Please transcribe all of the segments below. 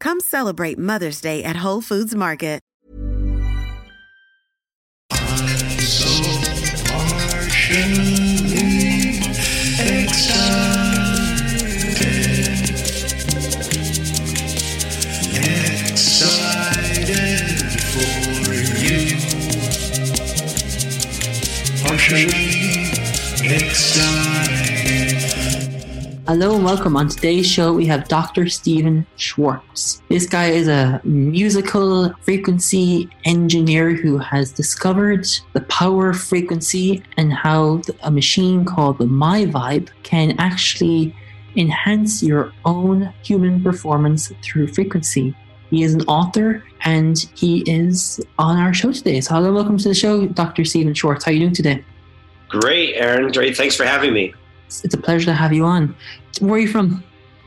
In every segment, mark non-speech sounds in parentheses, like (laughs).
Come celebrate Mother's Day at Whole Foods Market. Hello and welcome. On today's show, we have Dr. Stephen Schwartz. This guy is a musical frequency engineer who has discovered the power of frequency and how a machine called the MyVibe can actually enhance your own human performance through frequency. He is an author and he is on our show today. So, hello, welcome to the show, Dr. Stephen Schwartz. How are you doing today? Great, Aaron. Great. Thanks for having me. It's, it's a pleasure to have you on. Where are you from?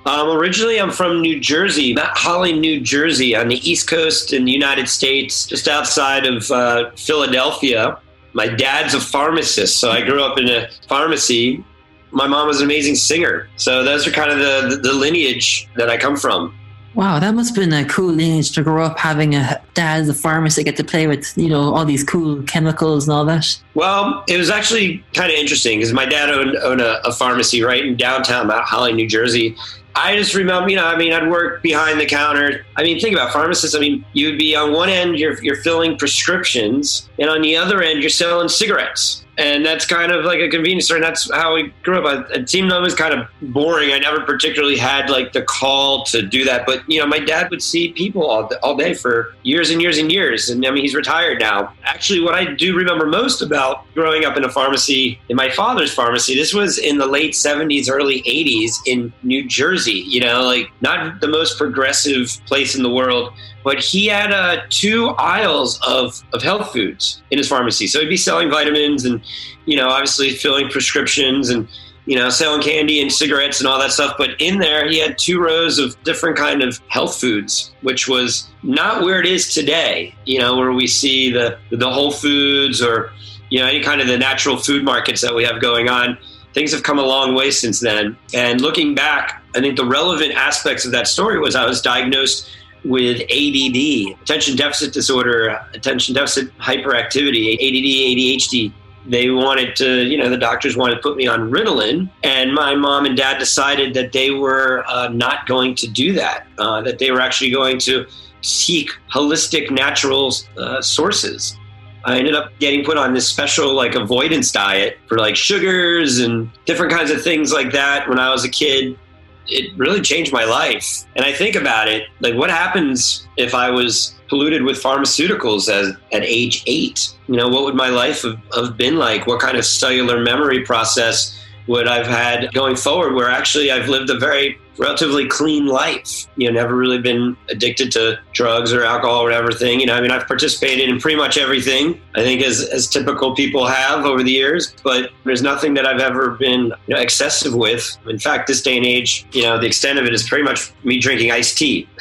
Um, originally, I'm from New Jersey, Holly, New Jersey, on the East Coast in the United States, just outside of uh, Philadelphia. My dad's a pharmacist, so I grew up in a pharmacy. My mom was an amazing singer. So those are kind of the, the lineage that I come from. Wow, that must have been a cool lineage to grow up having a dad as a pharmacist, get to play with, you know, all these cool chemicals and all that. Well, it was actually kind of interesting because my dad owned, owned a, a pharmacy right in downtown Mount Holly, New Jersey. I just remember, you know, I mean, I'd work behind the counter. I mean, think about pharmacists. I mean, you'd be on one end, you're, you're filling prescriptions, and on the other end, you're selling cigarettes. And that's kind of like a convenience store. And that's how we grew up. It seemed always kind of boring. I never particularly had like the call to do that. But, you know, my dad would see people all, all day for years and years and years. And I mean, he's retired now. Actually, what I do remember most about growing up in a pharmacy, in my father's pharmacy, this was in the late 70s, early 80s in New Jersey, you know, like not the most progressive place in the world but he had uh, two aisles of, of health foods in his pharmacy. So he'd be selling vitamins and, you know, obviously filling prescriptions and, you know, selling candy and cigarettes and all that stuff. But in there, he had two rows of different kind of health foods, which was not where it is today, you know, where we see the, the Whole Foods or, you know, any kind of the natural food markets that we have going on. Things have come a long way since then. And looking back, I think the relevant aspects of that story was I was diagnosed with ADD, attention deficit disorder, attention deficit hyperactivity, ADD, ADHD. They wanted to, you know, the doctors wanted to put me on Ritalin, and my mom and dad decided that they were uh, not going to do that, uh, that they were actually going to seek holistic, natural uh, sources. I ended up getting put on this special like avoidance diet for like sugars and different kinds of things like that when I was a kid it really changed my life. And I think about it, like what happens if I was polluted with pharmaceuticals as, at age eight? You know, what would my life have, have been like? What kind of cellular memory process would I've had going forward where actually I've lived a very relatively clean life. You know, never really been addicted to drugs or alcohol or whatever thing. You know, I mean, I've participated in pretty much everything. I think as as typical people have over the years, but there's nothing that I've ever been you know, excessive with. In fact, this day and age, you know, the extent of it is pretty much me drinking iced tea. (laughs)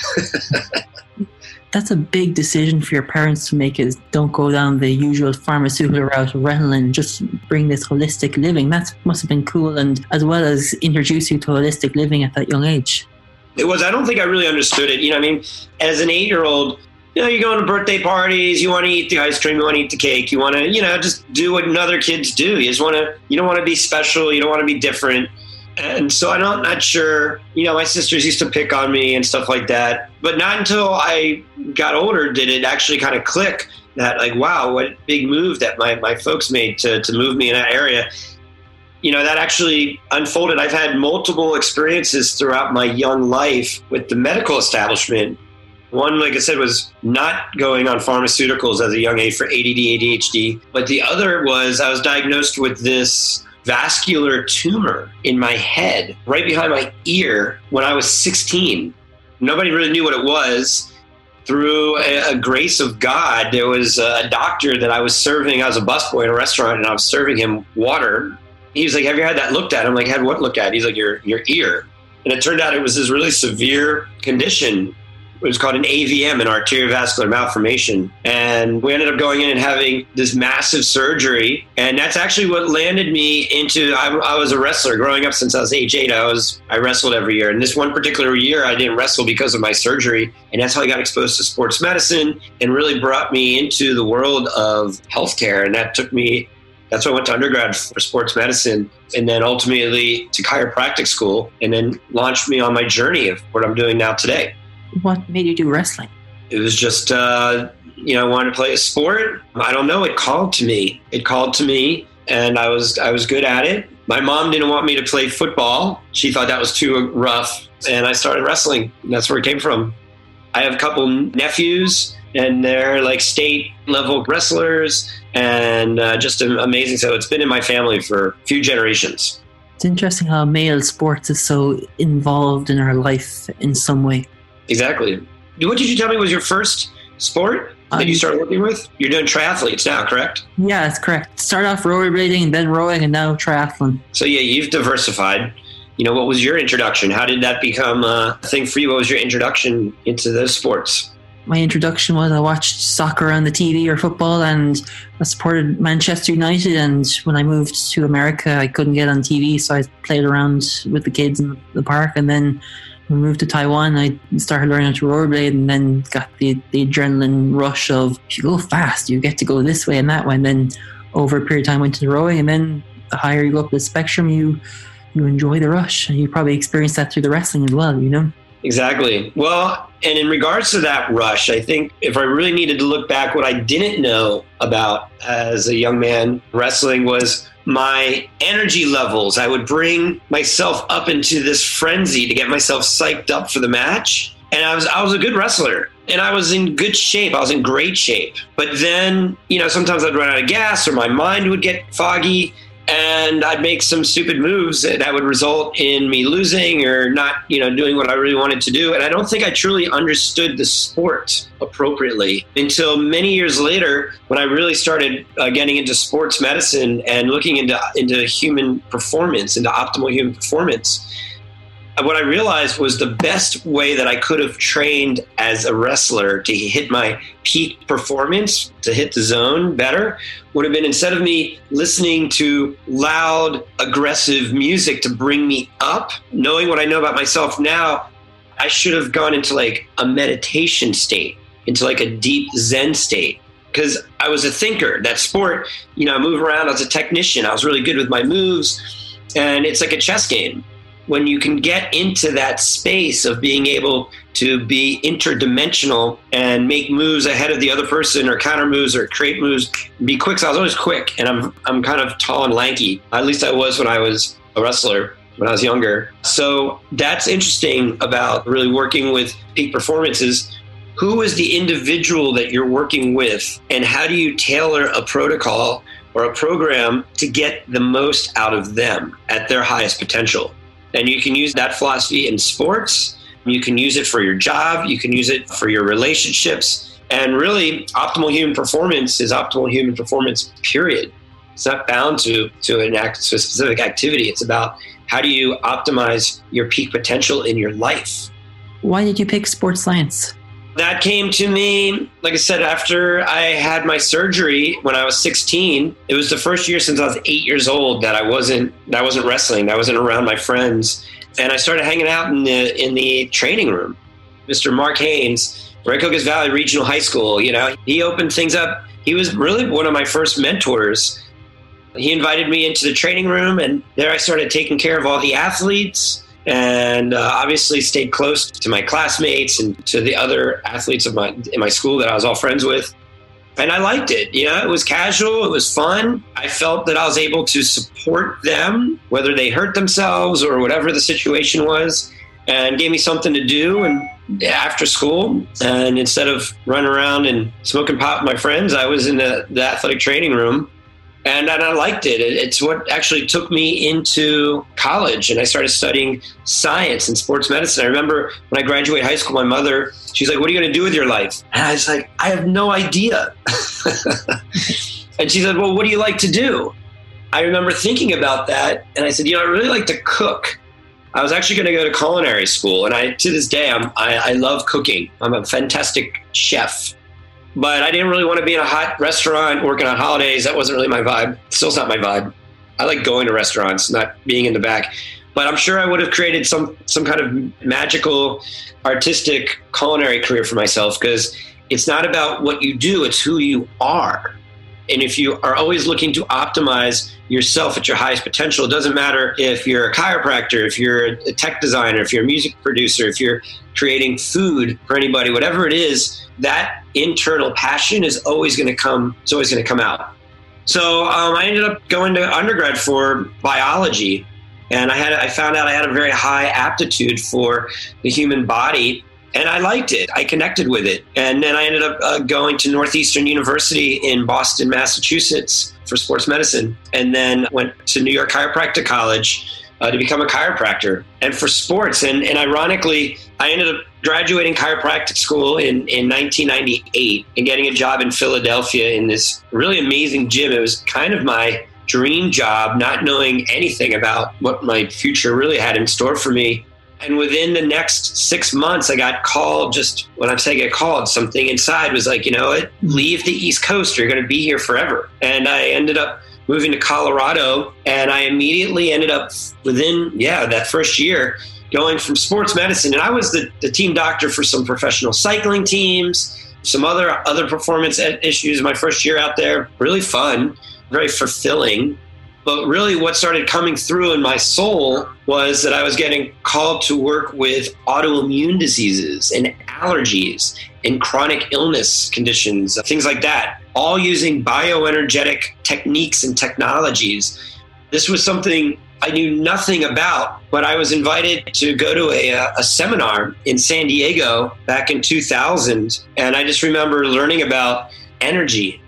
that's a big decision for your parents to make is don't go down the usual pharmaceutical route of Ritalin, just bring this holistic living. That must have been cool and as well as introduce you to holistic living at that young age. It was, I don't think I really understood it. You know, I mean, as an eight year old, you know, you go to birthday parties, you want to eat the ice cream, you want to eat the cake, you want to, you know, just do what other kids do. You just want to, you don't want to be special, you don't want to be different. And so I'm not, not sure, you know, my sisters used to pick on me and stuff like that. But not until I got older did it actually kind of click that, like, wow, what big move that my, my folks made to, to move me in that area. You know, that actually unfolded. I've had multiple experiences throughout my young life with the medical establishment. One, like I said, was not going on pharmaceuticals as a young age for ADD, ADHD. But the other was I was diagnosed with this vascular tumor in my head, right behind my ear, when I was 16. Nobody really knew what it was. Through a, a grace of God, there was a doctor that I was serving. I was a busboy in a restaurant, and I was serving him water. He was like, "Have you had that looked at?" I'm like, "Had what looked at?" He's like, "Your your ear." And it turned out it was this really severe condition it was called an AVM, an arteriovascular malformation. And we ended up going in and having this massive surgery. And that's actually what landed me into, I, I, was a wrestler growing up since I was age eight. I was, I wrestled every year. And this one particular year, I didn't wrestle because of my surgery. And that's how I got exposed to sports medicine and really brought me into the world of healthcare. And that took me that's why I went to undergrad for sports medicine and then ultimately to chiropractic school and then launched me on my journey of what I'm doing now today. What made you do wrestling? It was just, uh, you know, I wanted to play a sport. I don't know. It called to me. It called to me, and I was I was good at it. My mom didn't want me to play football. She thought that was too rough, and I started wrestling. That's where it came from. I have a couple nephews, and they're like state level wrestlers, and uh, just amazing. So it's been in my family for a few generations. It's interesting how male sports is so involved in our life in some way. Exactly. What did you tell me was your first sport that you um, started working with? You're doing triathletes now, correct? Yeah, that's correct. Start off rollerblading and then rowing and now triathlon. So yeah, you've diversified. You know, what was your introduction? How did that become a thing for you? What was your introduction into those sports? My introduction was I watched soccer on the TV or football and I supported Manchester United. And when I moved to America, I couldn't get on TV. So I played around with the kids in the park. And then we moved to Taiwan, I started learning how to rollerblade and then got the, the adrenaline rush of if you go fast, you get to go this way and that way. And then over a period of time went to rowing and then the higher you go up the spectrum, you you enjoy the rush. And you probably experience that through the wrestling as well, you know? Exactly. Well, and in regards to that rush, I think if I really needed to look back, what I didn't know about as a young man wrestling was my energy levels. I would bring myself up into this frenzy to get myself psyched up for the match. And I was I was a good wrestler and I was in good shape. I was in great shape. But then, you know, sometimes I'd run out of gas or my mind would get foggy and I'd make some stupid moves that would result in me losing or not, you know, doing what I really wanted to do. And I don't think I truly understood the sport appropriately until many years later when I really started uh, getting into sports medicine and looking into into human performance, into optimal human performance what I realized was the best way that I could have trained as a wrestler to hit my peak performance, to hit the zone better, would have been instead of me listening to loud, aggressive music to bring me up, knowing what I know about myself now, I should have gone into like a meditation state, into like a deep Zen state. Because I was a thinker. That sport, you know, I move around as a technician. I was really good with my moves. And it's like a chess game when you can get into that space of being able to be interdimensional and make moves ahead of the other person or counter moves or create moves, be quick. So I was always quick and I'm, I'm kind of tall and lanky. At least I was when I was a wrestler when I was younger. So that's interesting about really working with peak performances. Who is the individual that you're working with and how do you tailor a protocol or a program to get the most out of them at their highest potential? And you can use that philosophy in sports. You can use it for your job. You can use it for your relationships. And really, optimal human performance is optimal human performance, period. It's not bound to, to, an act, to a specific activity. It's about how do you optimize your peak potential in your life. Why did you pick sports science? That came to me, like I said, after I had my surgery when I was 16. It was the first year since I was eight years old that I wasn't that I wasn't wrestling. I wasn't around my friends, and I started hanging out in the in the training room. Mr. Mark Haynes, Rancocas Valley Regional High School. You know, he opened things up. He was really one of my first mentors. He invited me into the training room, and there I started taking care of all the athletes and uh, obviously stayed close to my classmates and to the other athletes of my in my school that I was all friends with. And I liked it. You know, it was casual, it was fun. I felt that I was able to support them, whether they hurt themselves or whatever the situation was, and gave me something to do and after school. And instead of running around and smoking pot with my friends, I was in the, the athletic training room and, and I liked it. It's what actually took me into college, and I started studying science and sports medicine. I remember when I graduated high school, my mother, she's like, "What are you going to do with your life?" And I was like, "I have no idea." (laughs) and she said, "Well, what do you like to do?" I remember thinking about that, and I said, "You know, I really like to cook." I was actually going to go to culinary school, and I to this day I'm, I, I love cooking. I'm a fantastic chef but I didn't really want to be in a hot restaurant working on holidays. That wasn't really my vibe. Still's not my vibe. I like going to restaurants, not being in the back. But I'm sure I would have created some some kind of magical, artistic culinary career for myself because it's not about what you do; it's who you are. And if you are always looking to optimize yourself at your highest potential, it doesn't matter if you're a chiropractor, if you're a tech designer, if you're a music producer, if you're creating food for anybody, whatever it is, that internal passion is always going to come. It's always going to come out. So um, I ended up going to undergrad for biology, and I had I found out I had a very high aptitude for the human body and I liked it. I connected with it. And then I ended up uh, going to Northeastern University in Boston, Massachusetts for sports medicine, and then went to New York Chiropractic College. Uh, to become a chiropractor and for sports. And, and ironically, I ended up graduating chiropractic school in, in 1998 and getting a job in Philadelphia in this really amazing gym. It was kind of my dream job, not knowing anything about what my future really had in store for me. And within the next six months, I got called. Just when I'm saying get called, something inside was like, you know leave the East Coast. You're going to be here forever. And I ended up moving to Colorado, and I immediately ended up within yeah that first year going from sports medicine, and I was the, the team doctor for some professional cycling teams, some other other performance issues. My first year out there, really fun, very fulfilling. But really, what started coming through in my soul was that I was getting called to work with autoimmune diseases and allergies and chronic illness conditions, things like that, all using bioenergetic techniques and technologies. This was something I knew nothing about, but I was invited to go to a, uh, a, seminar in San Diego back in 2000. And I just remember learning about energy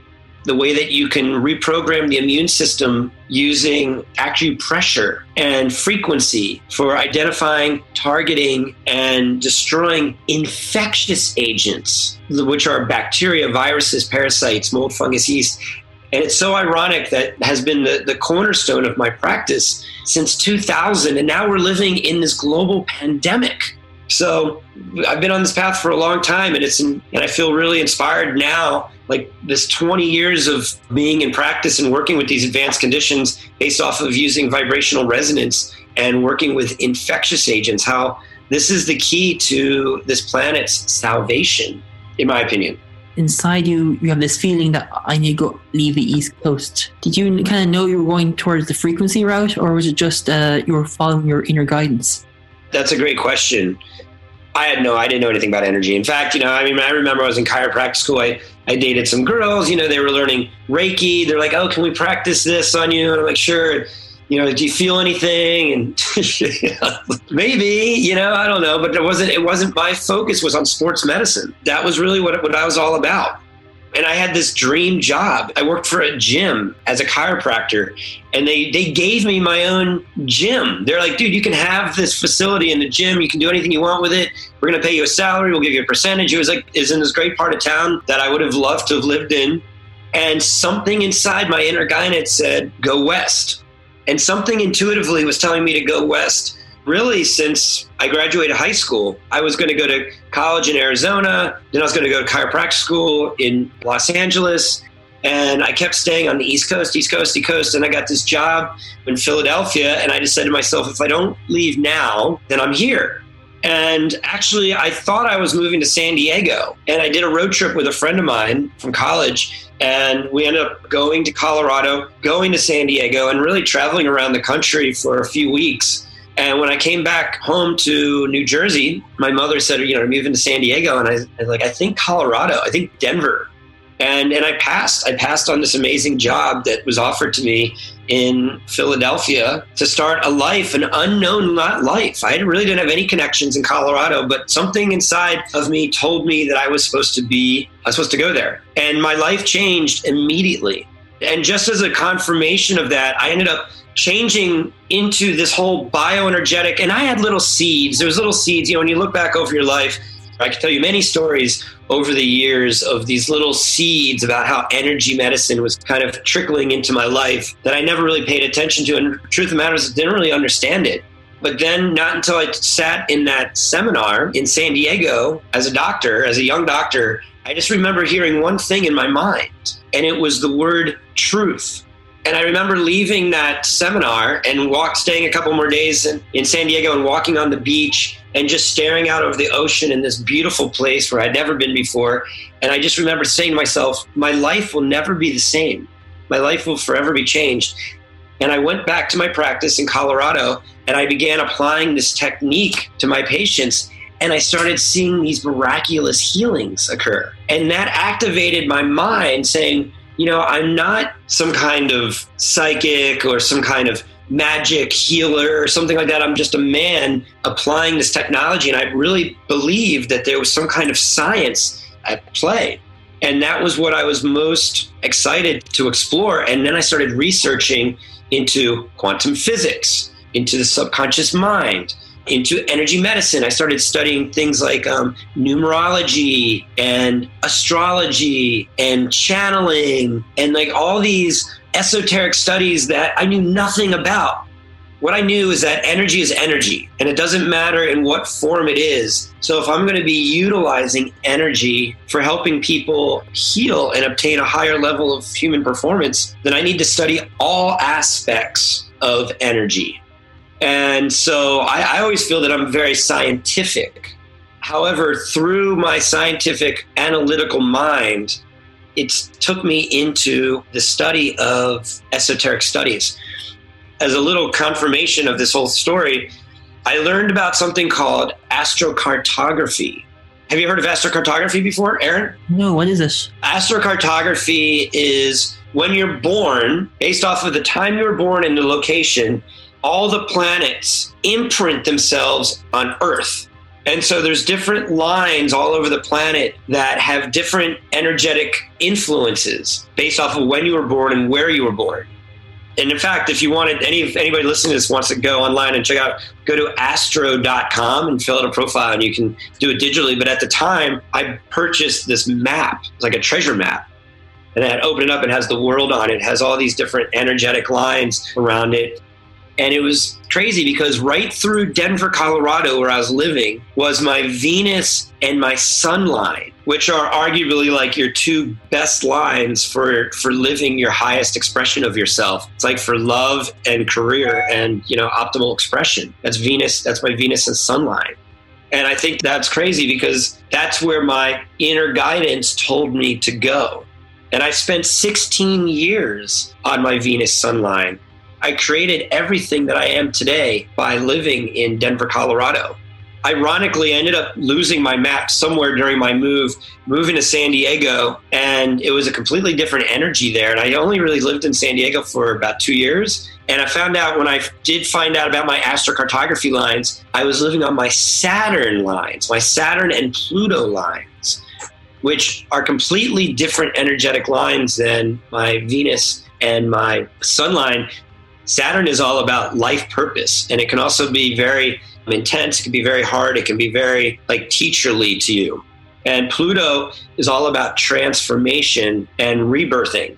the way that you can reprogram the immune system using acupressure and frequency for identifying, targeting, and destroying infectious agents, which are bacteria, viruses, parasites, mold, fungus, yeast. And it's so ironic that has been the, the cornerstone of my practice since 2000. And now we're living in this global pandemic. So I've been on this path for a long time, and it's and I feel really inspired now like this 20 years of being in practice and working with these advanced conditions based off of using vibrational resonance and working with infectious agents how this is the key to this planet's salvation in my opinion. Inside you you have this feeling that i need to go leave the east coast. Did you kind of know you were going towards the frequency route or was it just uh, you were following your inner guidance that's a great question I had no, I didn't know anything about energy. In fact, you know, I mean, I remember I was in chiropractic school. I, I dated some girls, you know, they were learning Reiki. They're like, oh, can we practice this on you? And I'm like, sure. You know, do you feel anything? And (laughs) maybe, you know, I don't know, but it wasn't, it wasn't, my focus was on sports medicine. That was really what, what I was all about. And I had this dream job. I worked for a gym as a chiropractor, and they they gave me my own gym. They're like, dude, you can have this facility in the gym. You can do anything you want with it. We're gonna pay you a salary. We'll give you a percentage. It was like is in this great part of town that I would have loved to have lived in. And something inside my inner guidance said, go west. And something intuitively was telling me to go west really since I graduated high school. I was going to go to college in Arizona, then I was going to go to chiropractic school in Los Angeles. And I kept staying on the East Coast, East Coast, East Coast. And I got this job in Philadelphia. And I just said to myself, if I don't leave now, then I'm here. And actually, I thought I was moving to San Diego. And I did a road trip with a friend of mine from college. And we ended up going to Colorado, going to San Diego, and really traveling around the country for a few weeks. And when I came back home to New Jersey, my mother said, you know, I'm moving to San Diego. And I, was like, I think Colorado, I think Denver. And, and I passed. I passed on this amazing job that was offered to me in Philadelphia to start a life, an unknown life. I really didn't have any connections in Colorado, but something inside of me told me that I was supposed to be, I was supposed to go there. And my life changed immediately. And just as a confirmation of that, I ended up changing into this whole bioenergetic. And I had little seeds. There was little seeds, you know, when you look back over your life, I can tell you many stories over the years of these little seeds about how energy medicine was kind of trickling into my life that I never really paid attention to. And truth of the matter is, I didn't really understand it. But then, not until I sat in that seminar in San Diego as a doctor, as a young doctor, I just remember hearing one thing in my mind, and it was the word truth. And I remember leaving that seminar and walk, staying a couple more days in, in San Diego and walking on the beach and just staring out over the ocean in this beautiful place where I'd never been before. And I just remember saying to myself, my life will never be the same. My life will forever be changed. And I went back to my practice in Colorado and I began applying this technique to my patients. And I started seeing these miraculous healings occur. And that activated my mind saying, you know, I'm not some kind of psychic or some kind of magic healer or something like that. I'm just a man applying this technology. And I really believed that there was some kind of science at play. And that was what I was most excited to explore. And then I started researching into quantum physics, into the subconscious mind, into energy medicine. I started studying things like um, numerology and astrology and channeling and like all these esoteric studies that I knew nothing about. What I knew is that energy is energy and it doesn't matter in what form it is. So if I'm going to be utilizing energy for helping people heal and obtain a higher level of human performance, then I need to study all aspects of energy and so I, I always feel that I'm very scientific. However, through my scientific analytical mind, it took me into the study of esoteric studies. As a little confirmation of this whole story, I learned about something called astrocartography. Have you heard of astrocartography before, Aaron? No, what is this? Astrocartography is when you're born, based off of the time you were born and the location, all the planets imprint themselves on Earth. And so there's different lines all over the planet that have different energetic influences based off of when you were born and where you were born. And in fact, if you wanted any anybody listening to this wants to go online and check out, go to astro.com and fill out a profile and you can do it digitally. But at the time, I purchased this map. It's like a treasure map. And I had opened it up, it has the world on it, it has all these different energetic lines around it. And it was crazy because right through Denver, Colorado, where I was living, was my Venus and my Sun line, which are arguably like your two best lines for for living your highest expression of yourself. It's like for love and career and you know optimal expression. That's Venus. That's my Venus and Sun line. And I think that's crazy because that's where my inner guidance told me to go. And I spent 16 years on my Venus Sun line I created everything that I am today by living in Denver, Colorado. Ironically, I ended up losing my map somewhere during my move, moving to San Diego, and it was a completely different energy there. And I only really lived in San Diego for about two years. And I found out when I did find out about my astrocartography lines, I was living on my Saturn lines, my Saturn and Pluto lines, which are completely different energetic lines than my Venus and my Sun line. Saturn is all about life purpose, and it can also be very intense. It can be very hard. It can be very like teacherly to you. And Pluto is all about transformation and rebirthing.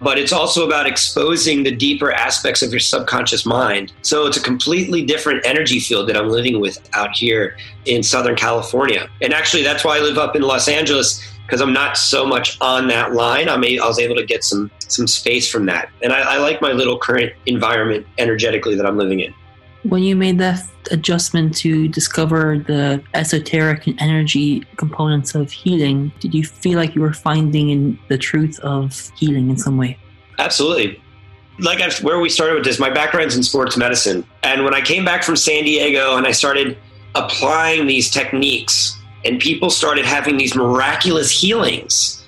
but it's also about exposing the deeper aspects of your subconscious mind. So it's a completely different energy field that I'm living with out here in Southern California. And actually, that's why I live up in Los Angeles because I'm not so much on that line. I'm a, I was able to get some some space from that, and I, I like my little current environment energetically that I'm living in. When you made that adjustment to discover the esoteric and energy components of healing, did you feel like you were finding in the truth of healing in some way? Absolutely. Like I've, where we started with this, my background's in sports medicine. And when I came back from San Diego and I started applying these techniques, and people started having these miraculous healings,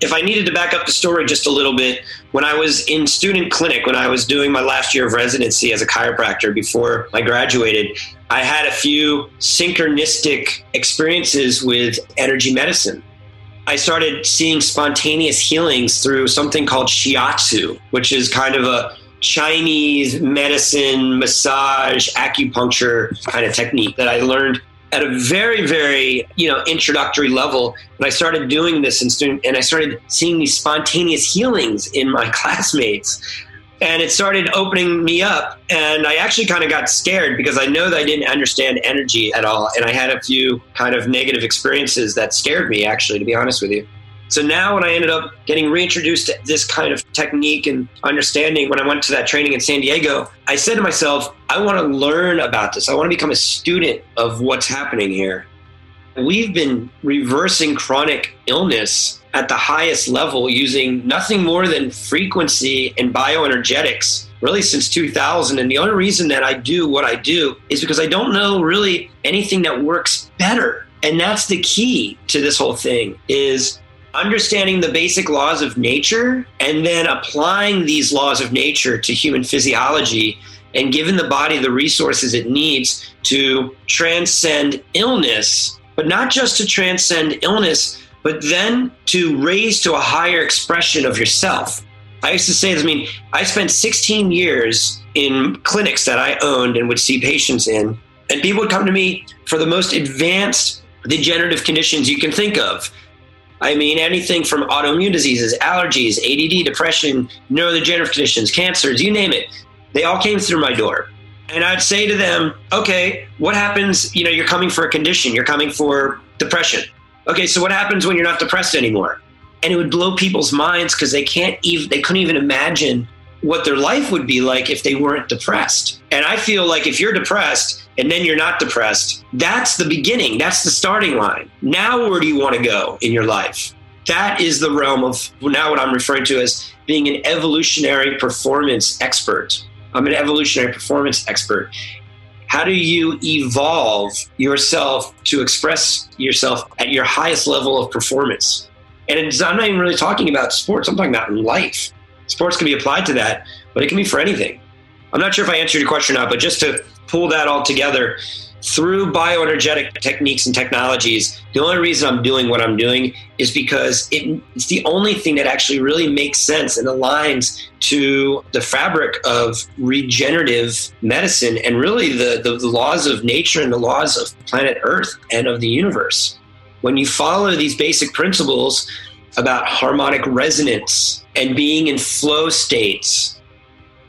if I needed to back up the story just a little bit, when I was in student clinic, when I was doing my last year of residency as a chiropractor before I graduated, I had a few synchronistic experiences with energy medicine. I started seeing spontaneous healings through something called shiatsu, which is kind of a Chinese medicine, massage, acupuncture kind of technique that I learned at a very, very, you know, introductory level. And I started doing this in student, and I started seeing these spontaneous healings in my (laughs) classmates. And it started opening me up. And I actually kind of got scared because I know that I didn't understand energy at all. And I had a few kind of negative experiences that scared me, actually, to be honest with you. So now, when I ended up getting reintroduced to this kind of technique and understanding when I went to that training in San Diego, I said to myself, I want to learn about this. I want to become a student of what's happening here. We've been reversing chronic illness at the highest level using nothing more than frequency and bioenergetics really since 2000 and the only reason that I do what I do is because I don't know really anything that works better and that's the key to this whole thing is understanding the basic laws of nature and then applying these laws of nature to human physiology and giving the body the resources it needs to transcend illness, but not just to transcend illness, but then to raise to a higher expression of yourself. I used to say this, I mean, I spent 16 years in clinics that I owned and would see patients in, and people would come to me for the most advanced degenerative conditions you can think of I mean, anything from autoimmune diseases, allergies, ADD, depression, neurodegenerative conditions, cancers, you name it. They all came through my door. And I'd say to them, okay, what happens? You know, you're coming for a condition, you're coming for depression. Okay, so what happens when you're not depressed anymore? And it would blow people's minds because they can't even, they couldn't even imagine what their life would be like if they weren't depressed. And I feel like if you're depressed and then you're not depressed, that's the beginning, that's the starting line. Now, where do you want to go in your life? That is the realm of now what I'm referring to as being an evolutionary performance expert. I'm an evolutionary performance expert. How do you evolve yourself to express yourself at your highest level of performance? And I'm not even really talking about sports, I'm talking about life. Sports can be applied to that, but it can be for anything. I'm not sure if I answered your question or not, but just to pull that all together through bioenergetic techniques and technologies, the only reason I'm doing what I'm doing is because it, it's the only thing that actually really makes sense and aligns to the fabric of regenerative medicine and really the, the, the laws of nature and the laws of planet Earth and of the universe. When you follow these basic principles about harmonic resonance, and being in flow states,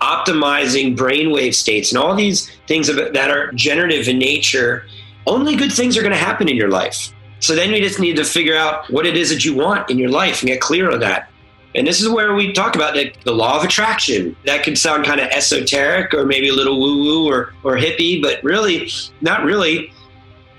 optimizing brainwave states, and all these things that are generative in nature, only good things are going to happen in your life. So then you just need to figure out what it is that you want in your life and get clear on that. And this is where we talk about the, the law of attraction. That could sound kind of esoteric or maybe a little woo woo or, or hippie, but really, not really.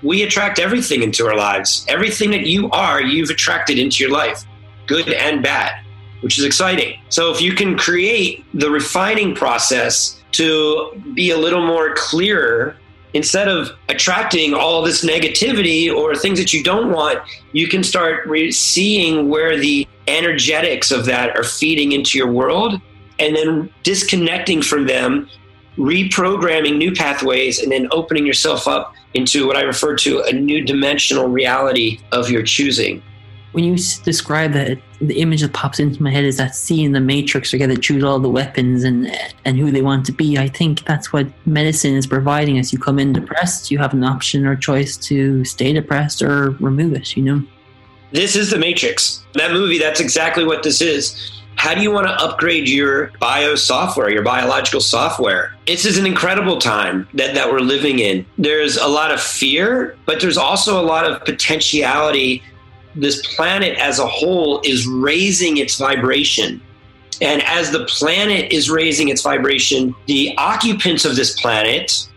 We attract everything into our lives. Everything that you are, you've attracted into your life, good and bad which is exciting. So if you can create the refining process to be a little more clearer instead of attracting all this negativity or things that you don't want, you can start re- seeing where the energetics of that are feeding into your world and then disconnecting from them, reprogramming new pathways, and then opening yourself up into what I refer to a new dimensional reality of your choosing when you describe that, the image that pops into my head is that scene in the Matrix where they choose all the weapons and and who they want to be. I think that's what medicine is providing us. You come in depressed, you have an option or choice to stay depressed or remove it. You know. This is the Matrix. That movie. That's exactly what this is. how do you want to upgrade your bio software, your biological software? This is an incredible time that, that we're living in. There's a lot of fear, but there's also a lot of potentiality. This planet as a whole is raising its vibration. And as the planet is raising its vibration, the occupants of this planet,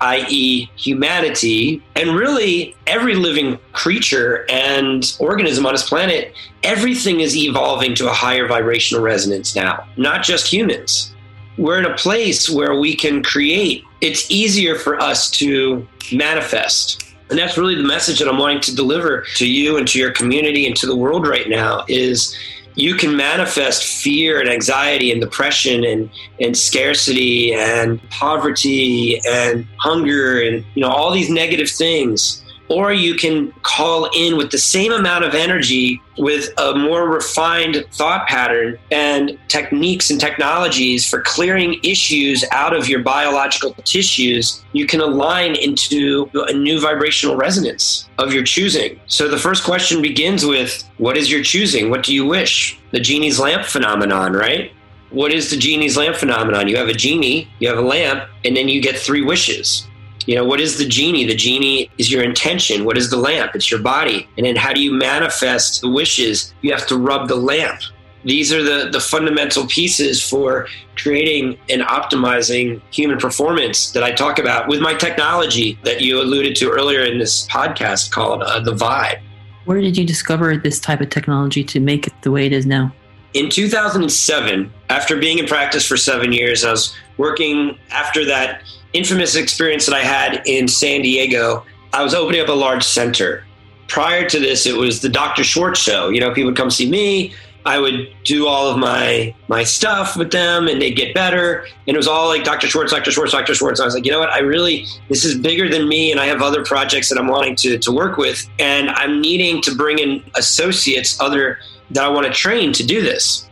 i.e., humanity, and really every living creature and organism on this planet, everything is evolving to a higher vibrational resonance now, not just humans. We're in a place where we can create. It's easier for us to manifest. And that's really the message that I'm wanting to deliver to you and to your community and to the world right now is you can manifest fear and anxiety and depression and, and scarcity and poverty and hunger and you know all these negative things or you can call in with the same amount of energy with a more refined thought pattern and techniques and technologies for clearing issues out of your biological tissues, you can align into a new vibrational resonance of your choosing. So the first question begins with what is your choosing? What do you wish? The genie's lamp phenomenon, right? What is the genie's lamp phenomenon? You have a genie, you have a lamp, and then you get three wishes. You know, what is the genie? The genie is your intention. What is the lamp? It's your body. And then how do you manifest the wishes? You have to rub the lamp. These are the, the fundamental pieces for creating and optimizing human performance that I talk about with my technology that you alluded to earlier in this podcast called uh, The Vibe. Where did you discover this type of technology to make it the way it is now? In 2007, after being in practice for seven years, I was working after that infamous experience that I had in San Diego, I was opening up a large center. Prior to this, it was the Dr. Schwartz show. You know, people would come see me. I would do all of my my stuff with them, and they'd get better. And it was all like Dr. Schwartz, Dr. Schwartz, Dr. Schwartz. And I was like, you know what? I really this is bigger than me, and I have other projects that I'm wanting to to work with, and I'm needing to bring in associates, other that I want to train to do this.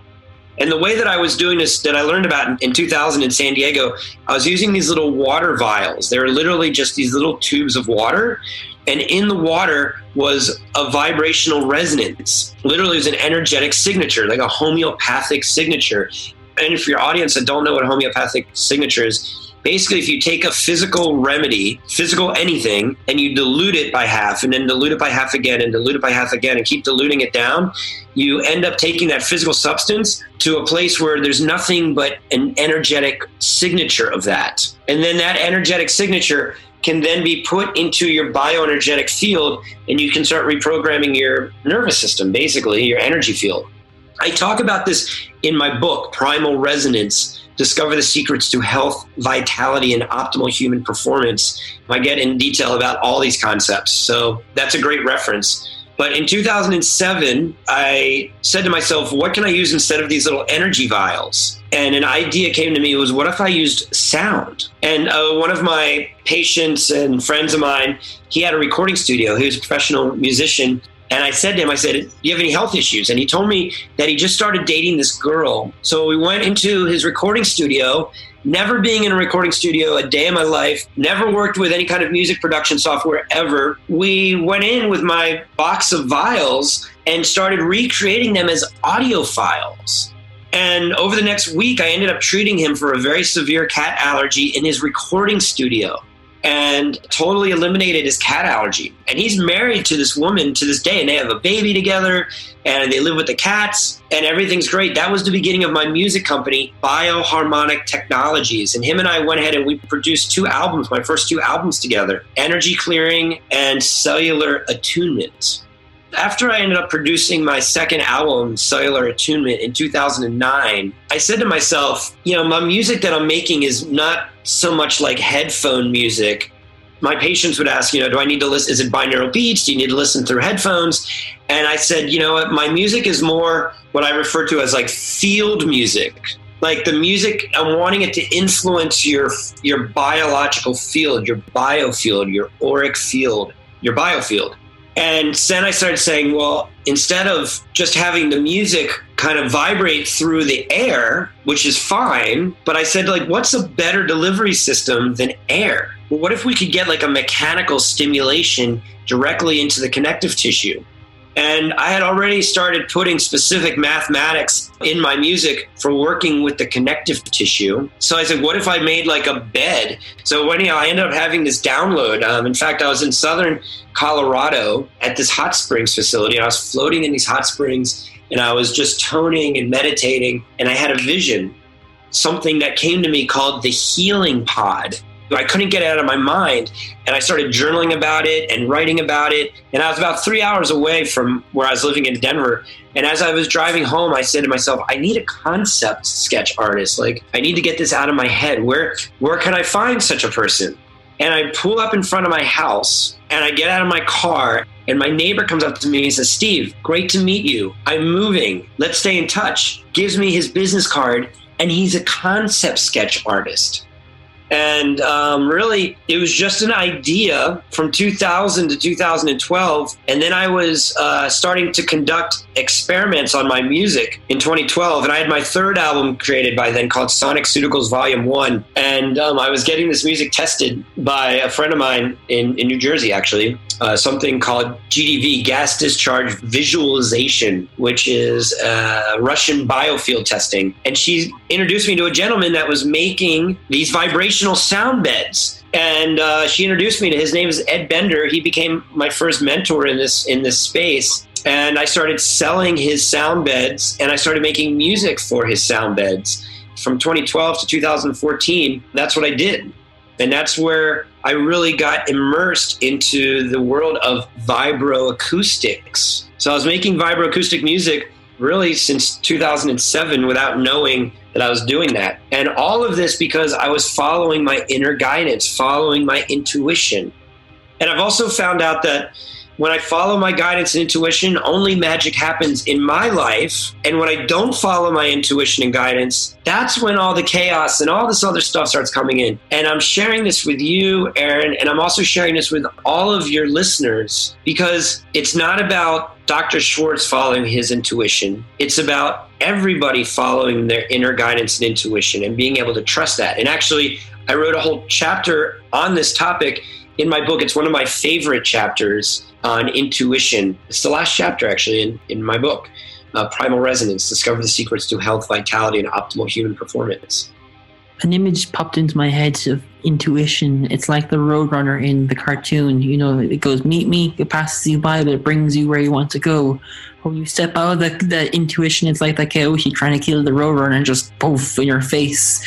And the way that I was doing this, that I learned about in 2000 in San Diego, I was using these little water vials. They were literally just these little tubes of water. And in the water was a vibrational resonance. Literally, it was an energetic signature, like a homeopathic signature. And for your audience that don't know what homeopathic signature is, basically if you take a physical remedy physical anything and you dilute it by half and then dilute it by half again and dilute it by half again and keep diluting it down you end up taking that physical substance to a place where there's nothing but an energetic signature of that. And then that energetic signature can then be put into your bioenergetic field and you can start reprogramming your nervous system basically your energy field. I talk about this in my book primal resonance discover the secrets to health, vitality, and optimal human performance. I get in detail about all these concepts. So that's a great reference. But in 2007, I said to myself, what can I use instead of these little energy vials? And an idea came to me was, what if I used sound? And uh, one of my patients and friends of mine, he had a recording studio. He was a professional musician. And I said to him, I said, Do you have any health issues? And he told me that he just started dating this girl. So we went into his recording studio, never being in a recording studio a day in my life, never worked with any kind of music production software ever. We went in with my box of vials and started recreating them as audio files. And over the next week, I ended up treating him for a very severe cat allergy in his recording studio and totally eliminated his cat allergy. And he's married to this woman to this day, and they have a baby together, and they live with the cats, and everything's great. That was the beginning of my music company, Bioharmonic Technologies. And him and I went ahead and we produced two albums, my first two albums together Energy Clearing and Cellular Attunement after I ended up producing my second album, Cellular Attunement, in 2009, I said to myself, you know, my music that I'm making is not so much like headphone music. My patients would ask, you know, do I need to listen? Is it binaural beats? Do you need to listen through headphones? And I said, you know what? My music is more what I refer to as like field music. Like the music, I'm wanting it to influence your your biological field, your biofield, your auric field, your biofield. And then I started saying, well, instead of just having the music kind of vibrate through the air, which is fine, but I said, like, what's a better delivery system than air? Well, what if we could get like a mechanical stimulation directly into the connective tissue? And I had already started putting specific mathematics in my music for working with the connective tissue. So I said, what if I made like a bed? So anyhow, I ended up having this download. Um, in fact, I was in southern Colorado at this hot springs facility, and I was floating in these hot springs, and I was just toning and meditating, and I had a vision, something that came to me called the healing pod. I couldn't get it out of my mind. And I started journaling about it and writing about it. And I was about three hours away from where I was living in Denver. And as I was driving home, I said to myself, I need a concept sketch artist. Like, I need to get this out of my head. Where, where can I find such a person? And I pull up in front of my house and I get out of my car. And my neighbor comes up to me and says, Steve, great to meet you. I'm moving. Let's stay in touch. Gives me his business card. And he's a concept sketch artist. And um, really, it was just an idea from 2000 to 2012. And then I was uh, starting to conduct experiments on my music in 2012. And I had my third album created by then called Sonic Suticals Volume 1. And um, I was getting this music tested by a friend of mine in, in New Jersey, actually. Uh, something called GDV, gas discharge visualization, which is uh, Russian biofield testing. And she introduced me to a gentleman that was making these sound beds. And uh, she introduced me to his name is Ed Bender. He became my first mentor in this in this space. And I started selling his sound beds, and I started making music for his sound beds. From 2012 to 2014, that's what I did. And that's where I really got immersed into the world of vibroacoustics. So I was making vibroacoustic music really since 2007 without knowing that I was doing that. And all of this because I was following my inner guidance, following my intuition. And I've also found out that when I follow my guidance and intuition, only magic happens in my life. And when I don't follow my intuition and guidance, that's when all the chaos and all this other stuff starts coming in. And I'm sharing this with you, Aaron, and I'm also sharing this with all of your listeners because it's not about Dr. Schwartz following his intuition. It's about everybody following their inner guidance and intuition and being able to trust that. And actually, I wrote a whole chapter on this topic in my book. It's one of my favorite chapters on intuition. It's the last chapter, actually, in, in my book. Uh, Primal Resonance Discover the Secrets to Health, Vitality, and Optimal Human Performance. An image popped into my head of intuition. It's like the Roadrunner in the cartoon. You know, it goes, meet me, it passes you by, but it brings you where you want to go. When you step out of the, the intuition, it's like the oh, Coyote trying to kill the Roadrunner and just poof in your face.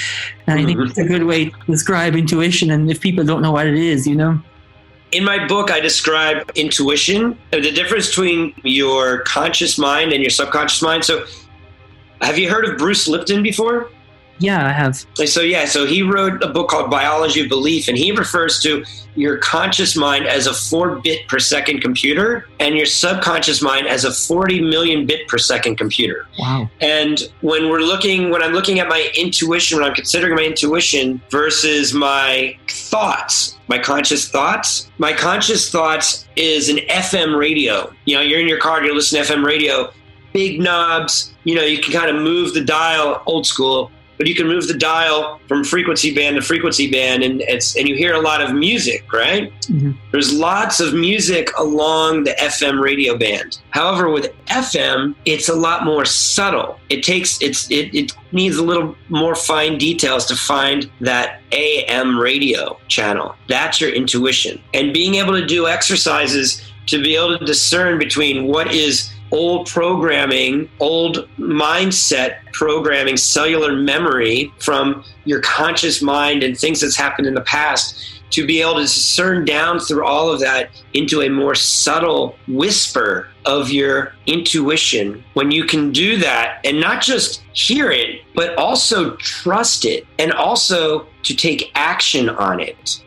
And I think mm-hmm. it's a good way to describe intuition. And if people don't know what it is, you know? In my book, I describe intuition, uh, the difference between your conscious mind and your subconscious mind. So, have you heard of Bruce Lipton before? Yeah, I have. So, yeah, so he wrote a book called Biology of Belief, and he refers to your conscious mind as a four bit per second computer and your subconscious mind as a 40 million bit per second computer. Wow. And when we're looking, when I'm looking at my intuition, when I'm considering my intuition versus my thoughts, my conscious thoughts, my conscious thoughts is an FM radio. You know, you're in your car, you're listening to FM radio, big knobs, you know, you can kind of move the dial old school but you can move the dial from frequency band to frequency band and it's and you hear a lot of music right? Mm-hmm. there's lots of music along the fm radio band. However with fm it's a lot more subtle. It takes it's it, it needs a little more fine details to find that am radio channel. That's your intuition. And being able to do exercises to be able to discern between what is old programming, old mindset programming, cellular memory from your conscious mind and things that's happened in the past to be able to discern down through all of that into a more subtle whisper of your intuition. When you can do that and not just hear it, but also trust it and also to take action on it.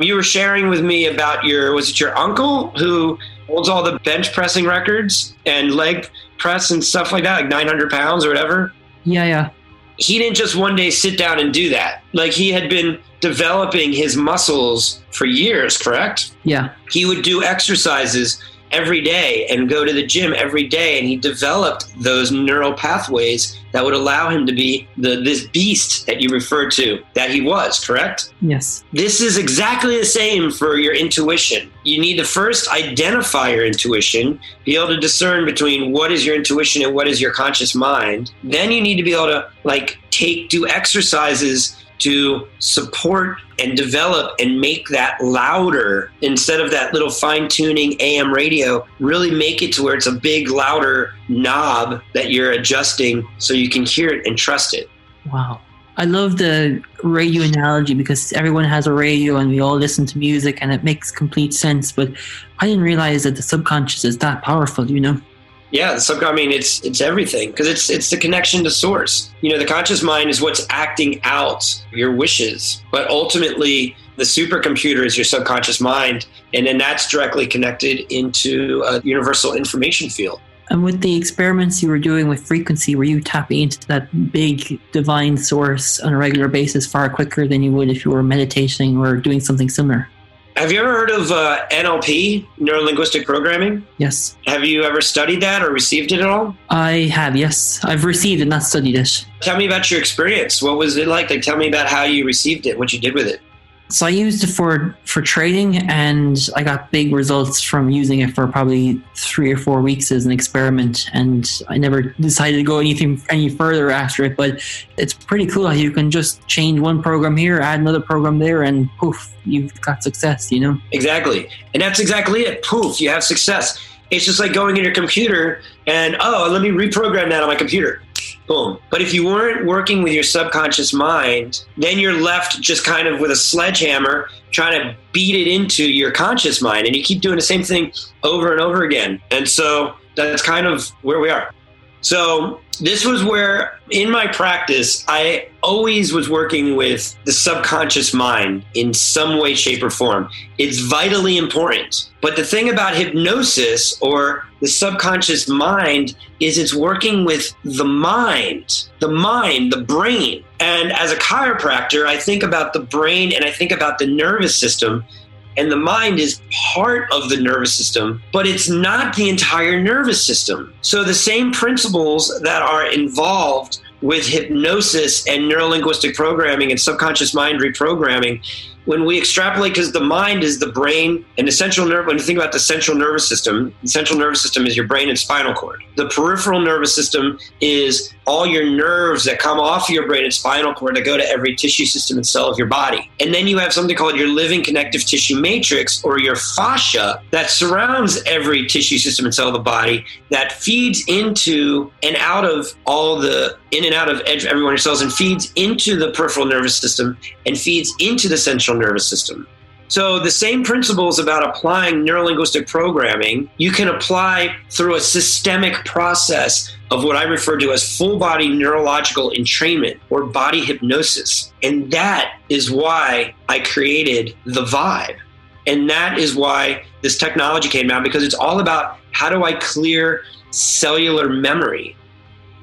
You were sharing with me about your, was it your uncle who holds all the bench pressing records and leg press and stuff like that, like 900 pounds or whatever. Yeah, yeah. He didn't just one day sit down and do that. Like he had been developing his muscles for years, correct? Yeah. He would do exercises every day and go to the gym every day. And he developed those neural pathways that would allow him to be the, this beast that you referred to that he was, correct? Yes. This is exactly the same for your intuition. You need to first identify your intuition, be able to discern between what is your intuition and what is your conscious mind. Then you need to be able to like take do exercises to support and develop and make that louder instead of that little fine tuning AM radio. Really make it to where it's a big, louder knob that you're adjusting so you can hear it and trust it. Wow. I love the radio analogy because everyone has a radio and we all listen to music and it makes complete sense. But I didn't realize that the subconscious is that powerful, you know? Yeah, the sub. I mean, it's it's everything because it's it's the connection to source. You know, the conscious mind is what's acting out your wishes, but ultimately, the supercomputer is your subconscious mind, and then that's directly connected into a universal information field. And with the experiments you were doing with frequency, were you tapping into that big divine source on a regular basis far quicker than you would if you were meditating or doing something similar? Have you ever heard of uh, NLP, neuro linguistic programming? Yes. Have you ever studied that or received it at all? I have, yes. I've received it, not studied it. Tell me about your experience. What was it like? Like, tell me about how you received it, what you did with it. So I used it for for trading, and I got big results from using it for probably three or four weeks as an experiment. And I never decided to go anything any further after it. But it's pretty cool how you can just change one program here, add another program there, and poof, you've got success. You know exactly, and that's exactly it. Poof, you have success. It's just like going in your computer and oh, let me reprogram that on my computer Boom. But if you weren't working with your subconscious mind, then you're left just kind of with a sledgehammer trying to beat it into your conscious mind. And you keep doing the same thing over and over again. And so that's kind of where we are. So this was where in my practice i always was working with the subconscious mind in some way shape or form. It's vitally important. But the thing about hypnosis or the subconscious mind is it's working with the mind the mind the brain. And as a chiropractor i think about the brain and i think about the nervous system and the mind is part of the nervous system, but it's not the entire nervous system. So the same principles that are involved with hypnosis and neurolinguistic programming and subconscious mind reprogramming when we extrapolate, because the mind is the brain and the central nerve, when you think about the central nervous system, the central nervous system is your brain and spinal cord. The peripheral nervous system is all your nerves that come off your brain and spinal cord that go to every tissue system and cell of your body. And then you have something called your living connective tissue matrix or your fascia that surrounds every tissue system and cell of the body that feeds into and out of all the in and out of every one of your cells and feeds into the peripheral nervous system and feeds into the central nervous system. So, the same principles about applying neurolinguistic programming, you can apply through a systemic process of what I refer to as full body neurological entrainment or body hypnosis. And that is why I created the Vibe. And that is why this technology came out because it's all about how do I clear cellular memory.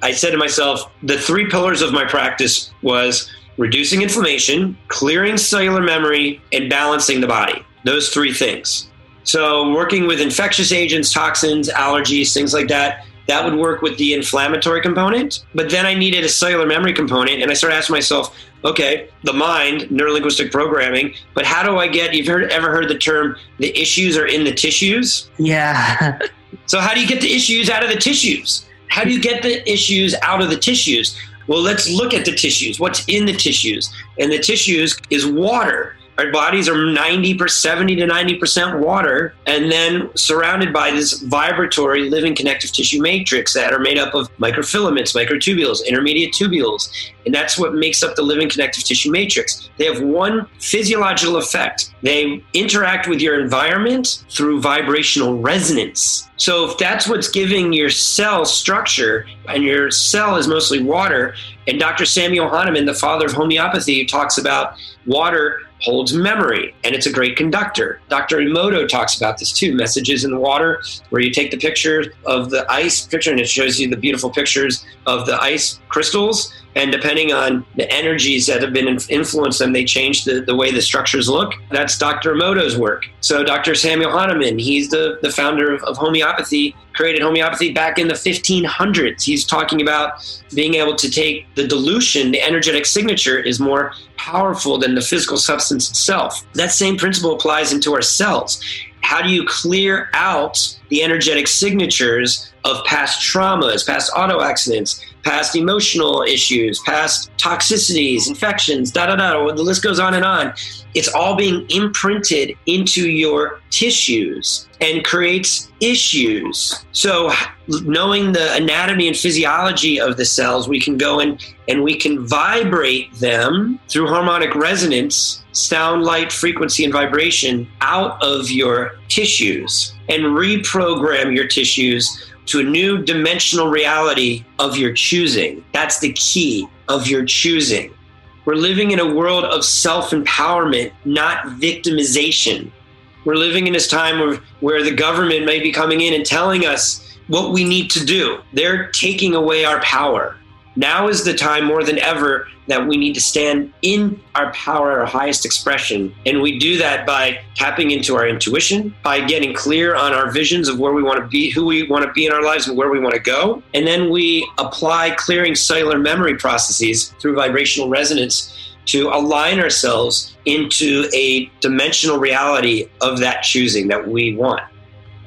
I said to myself, the three pillars of my practice was reducing inflammation, clearing cellular memory, and balancing the body. Those three things. So, working with infectious agents, toxins, allergies, things like that, that would work with the inflammatory component. But then I needed a cellular memory component. And I started asking myself, okay, the mind, neurolinguistic programming, but how do I get, you've heard, ever heard the term, the issues are in the tissues? Yeah. (laughs) so, how do you get the issues out of the tissues? How do you get the issues out of the tissues? Well, let's look at the tissues. What's in the tissues? And the tissues is water. Our bodies are 90 70 to 90% water, and then surrounded by this vibratory living connective tissue matrix that are made up of microfilaments, microtubules, intermediate tubules. And that's what makes up the living connective tissue matrix. They have one physiological effect. They interact with your environment through vibrational resonance. So if that's what's giving your cell structure and your cell is mostly water, And Dr. Samuel Hahnemann, the father of homeopathy, talks about water holds memory and it's a great conductor. Dr. Emoto talks about this too messages in the water, where you take the picture of the ice picture and it shows you the beautiful pictures of the ice crystals. And depending on the energies that have been influenced them, they change the, the way the structures look. That's Dr. Emoto's work. So Dr. Samuel Hahnemann, he's the, the founder of, of homeopathy, created homeopathy back in the 1500s. He's talking about being able to take the dilution, the energetic signature is more powerful than the physical substance itself. That same principle applies into our cells. How do you clear out the energetic signatures of past traumas, past auto accidents, past emotional issues, past toxicities, infections, da da da. The list goes on and on. It's all being imprinted into your tissues and creates issues. So, knowing the anatomy and physiology of the cells, we can go in and we can vibrate them through harmonic resonance, sound, light, frequency, and vibration out of your tissues and reprogram your tissues to a new dimensional reality of your choosing. That's the key of your choosing. We're living in a world of self empowerment, not victimization. We're living in this time where, where the government may be coming in and telling us what we need to do. They're taking away our power. Now is the time more than ever that we need to stand in our power, our highest expression. And we do that by tapping into our intuition, by getting clear on our visions of where we want to be, who we want to be in our lives, and where we want to go. And then we apply clearing cellular memory processes through vibrational resonance to align ourselves into a dimensional reality of that choosing that we want.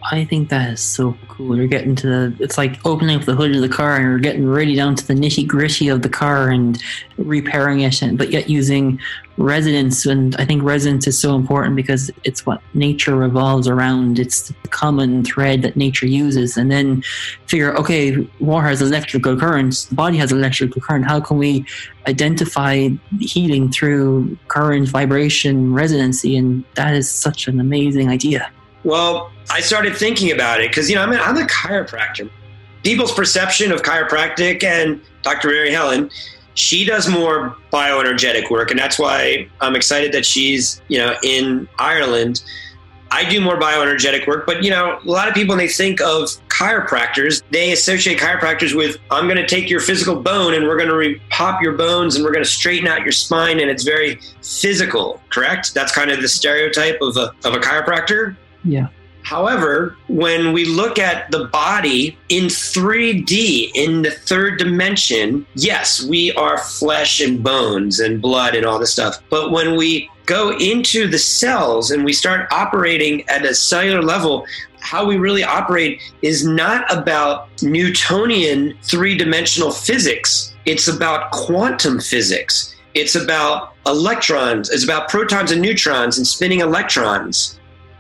I think that is so cool. You're getting to the, it's like opening up the hood of the car and you're getting really down to the nitty gritty of the car and repairing it, and, but yet using resonance. And I think resonance is so important because it's what nature revolves around. It's the common thread that nature uses. And then figure, okay, water has electrical currents, the body has electrical current. How can we identify healing through current, vibration, resonancy? And that is such an amazing idea. Well, I started thinking about it because, you know, I'm a, I'm a chiropractor. People's perception of chiropractic and Dr. Mary Helen, she does more bioenergetic work. And that's why I'm excited that she's, you know, in Ireland. I do more bioenergetic work, but you know, a lot of people when they think of chiropractors, they associate chiropractors with I'm going to take your physical bone and we're going to pop your bones and we're going to straighten out your spine and it's very physical, correct? That's kind of the stereotype of a of a chiropractor. Yeah. However, when we look at the body in 3D, in the third dimension, yes, we are flesh and bones and blood and all this stuff. But when we go into the cells and we start operating at a cellular level, how we really operate is not about Newtonian three dimensional physics, it's about quantum physics. It's about electrons, it's about protons and neutrons and spinning electrons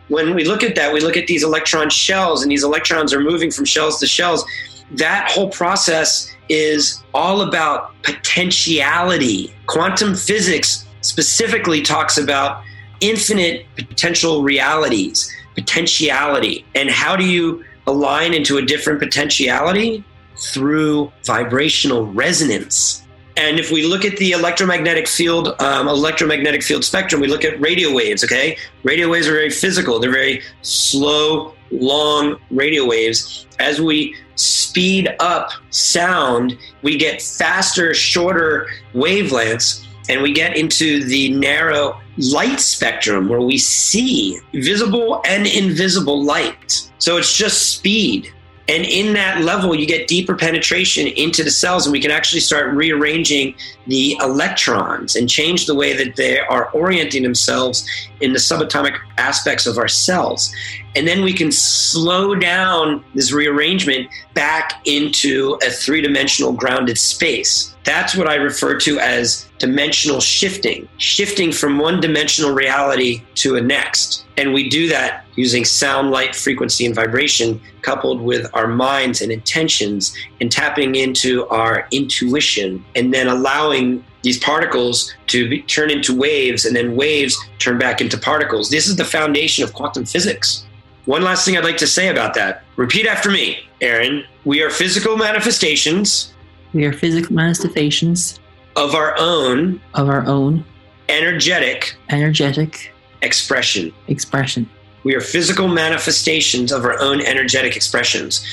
when we look at that, we look at these electron shells, and these electrons are moving from shells to shells. That whole process is all about potentiality. Quantum physics specifically talks about infinite potential realities, potentiality. And how do you align into a different potentiality? Through vibrational resonance. And if we look at the electromagnetic field, um, electromagnetic field spectrum, we look at radio waves. Okay, radio waves are very physical. They're very slow, long radio waves. As we speed up sound, we get faster, shorter wavelengths, and we get into the narrow light spectrum where we see visible and invisible light. So it's just speed. And in that level, you get deeper penetration into the cells, and we can actually start rearranging the electrons and change the way that they are orienting themselves in the subatomic aspects of our cells. And then we can slow down this rearrangement back into a three dimensional grounded space. That's what I refer to as dimensional shifting, shifting from one dimensional reality to a next. And we do that using sound, light, frequency, and vibration, coupled with our minds and intentions, and tapping into our intuition, and then allowing these particles to be, turn into waves, and then waves turn back into particles. This is the foundation of quantum physics. One last thing I'd like to say about that. Repeat after me, Aaron. We are physical manifestations We are physical manifestations of our own of our own energetic energetic expression. expression. We are physical manifestations of our own energetic expressions.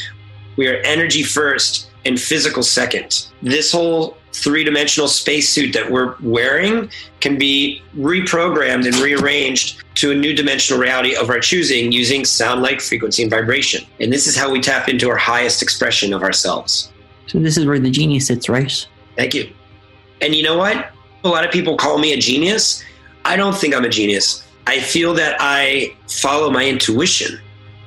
We are energy first and physical second. This whole three dimensional spacesuit that we're wearing can be reprogrammed and rearranged to a new dimensional reality of our choosing using sound, light, frequency, and vibration. And this is how we tap into our highest expression of ourselves. So this is where the genius sits, right? Thank you. And you know what? A lot of people call me a genius. I don't think I'm a genius. I feel that I follow my intuition.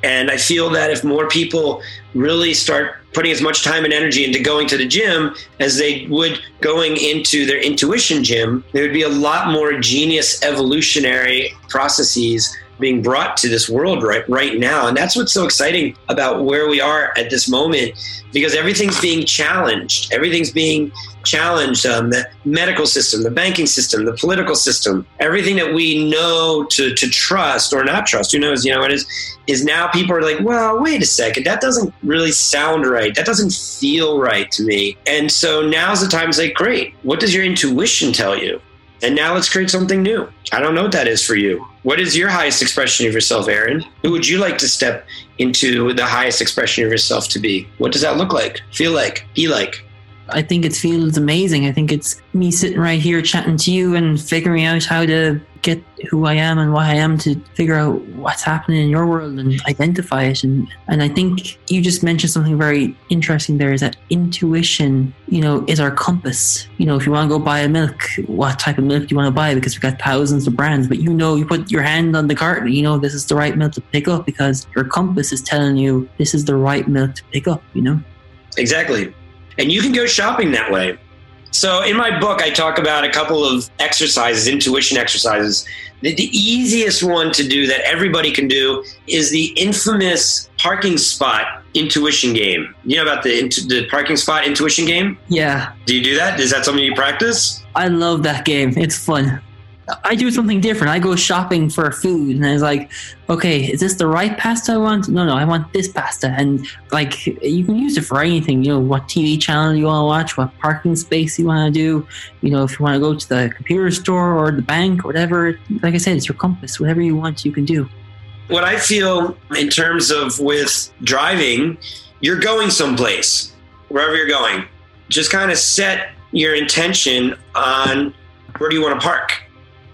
And I feel that if more people really start putting as much time and energy into going to the gym as they would going into their intuition gym, there would be a lot more genius evolutionary processes being brought to this world right right now. And that's what's so exciting about where we are at this moment because everything's being challenged. Everything's being challenged um, the medical system the banking system the political system. Everything that we know to, to trust or not trust who knows you know it is is now people are like well wait a second that doesn't really sound right. That doesn't feel right to me. And so now's the time to say great what does your intuition tell you and now let's create something new. I don't know what that is for you. What is your highest expression of yourself, Aaron? Who would you like to step into the highest expression of yourself to be? What does that look like, feel like, be like? I think it feels amazing. I think it's me sitting right here chatting to you and figuring out how to get who I am and why I am to figure out what's happening in your world and identify it. And, and I think you just mentioned something very interesting there is that intuition, you know, is our compass. You know, if you want to go buy a milk, what type of milk do you want to buy? Because we've got thousands of brands, but you know, you put your hand on the carton, you know, this is the right milk to pick up because your compass is telling you this is the right milk to pick up, you know? Exactly. And you can go shopping that way. So in my book, I talk about a couple of exercises, intuition exercises. The, the, easiest one to do that everybody can do is the infamous parking spot intuition game. You know about the the parking spot intuition game? Yeah. Do you do that? Is that something you practice? I love that game. It's fun. I do something different. I go shopping for food and I was like, okay, is this the right pasta I want? No, no, I want this pasta. And like, you can use it for anything, you know, what TV channel you want to watch, what parking space you want to do, you know, if you want to go to the computer store or the bank whatever. Like I said, it's your compass. Whatever you want, you can do. What I feel in terms of with driving, you're going someplace, wherever you're going. Just kind of set your intention on where do you want to park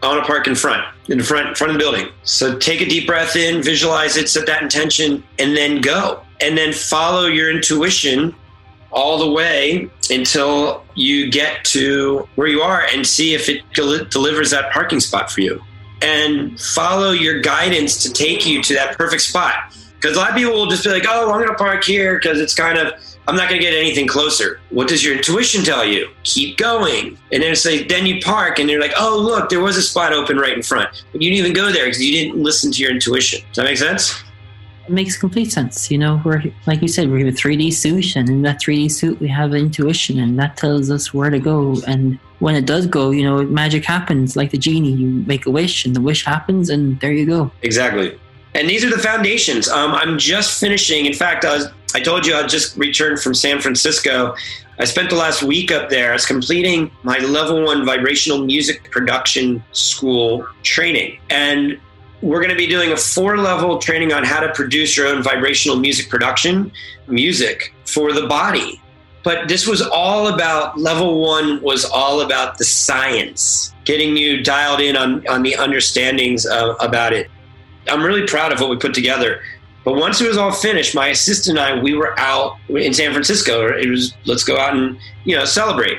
I want to park in front, in the front, front of the building. So take a deep breath in, visualize it, set that intention, and then go. And then follow your intuition all the way until you get to where you are and see if it del- delivers that parking spot for you. And follow your guidance to take you to that perfect spot. Because a lot of people will just be like, oh, I'm going to park here because it's kind of I'm not going to get anything closer. What does your intuition tell you? Keep going. And then it's like, then you park and you're like, oh, look, there was a spot open right in front. But you didn't even go there because you didn't listen to your intuition. Does that make sense? It makes complete sense. You know, we're, like you said, we have a 3D suit, and in that 3D suit, we have intuition, and that tells us where to go. And when it does go, you know, magic happens like the genie. You make a wish, and the wish happens, and there you go. Exactly. And these are the foundations. Um, I'm just finishing. In fact, I, was, I told you I just returned from San Francisco. I spent the last week up there. I was completing my level one vibrational music production school training. And we're going to be doing a four level training on how to produce your own vibrational music production music for the body. But this was all about level one, was all about the science, getting you dialed in on, on the understandings of, about it. I'm really proud of what we put together. But once it was all finished, my assistant and I, we were out in San Francisco. It was let's go out and you know celebrate.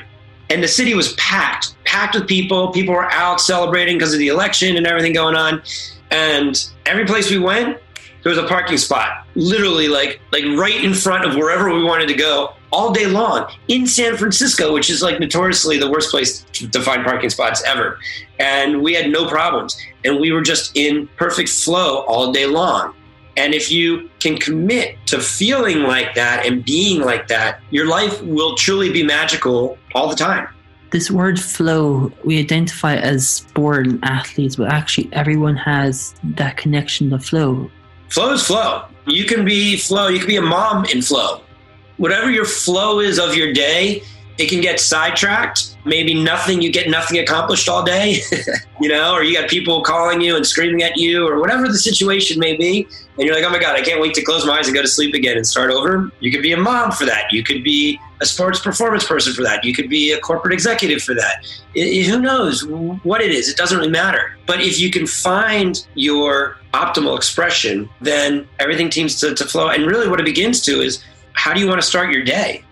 And the city was packed, packed with people. People were out celebrating because of the election and everything going on. And every place we went, there was a parking spot, literally like like right in front of wherever we wanted to go, all day long in San Francisco, which is like notoriously the worst place to find parking spots ever. And we had no problems, and we were just in perfect flow all day long. And if you can commit to feeling like that and being like that, your life will truly be magical all the time. This word flow, we identify as sport and athletes, but actually everyone has that connection to flow. Flow is flow. You can be flow, you can be a mom in flow. Whatever your flow is of your day, it can get sidetracked. Maybe nothing, you get nothing accomplished all day, (laughs) you know, or you got people calling you and screaming at you, or whatever the situation may be. And you're like, oh my God, I can't wait to close my eyes and go to sleep again and start over. You could be a mom for that. You could be a sports performance person for that. You could be a corporate executive for that. It, who knows what it is? It doesn't really matter. But if you can find your optimal expression, then everything seems to, to flow. And really, what it begins to is how do you want to start your day?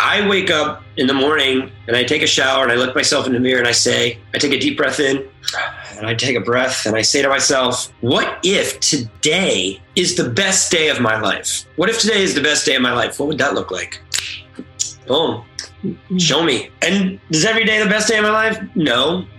I wake up in the morning and I take a shower and I look myself in the mirror and I say, I take a deep breath in and I take a breath and I say to myself, what if today is the best day of my life? What if today is the best day of my life? What would that look like? Boom. Show me. And is every day the best day of my life? No. (laughs)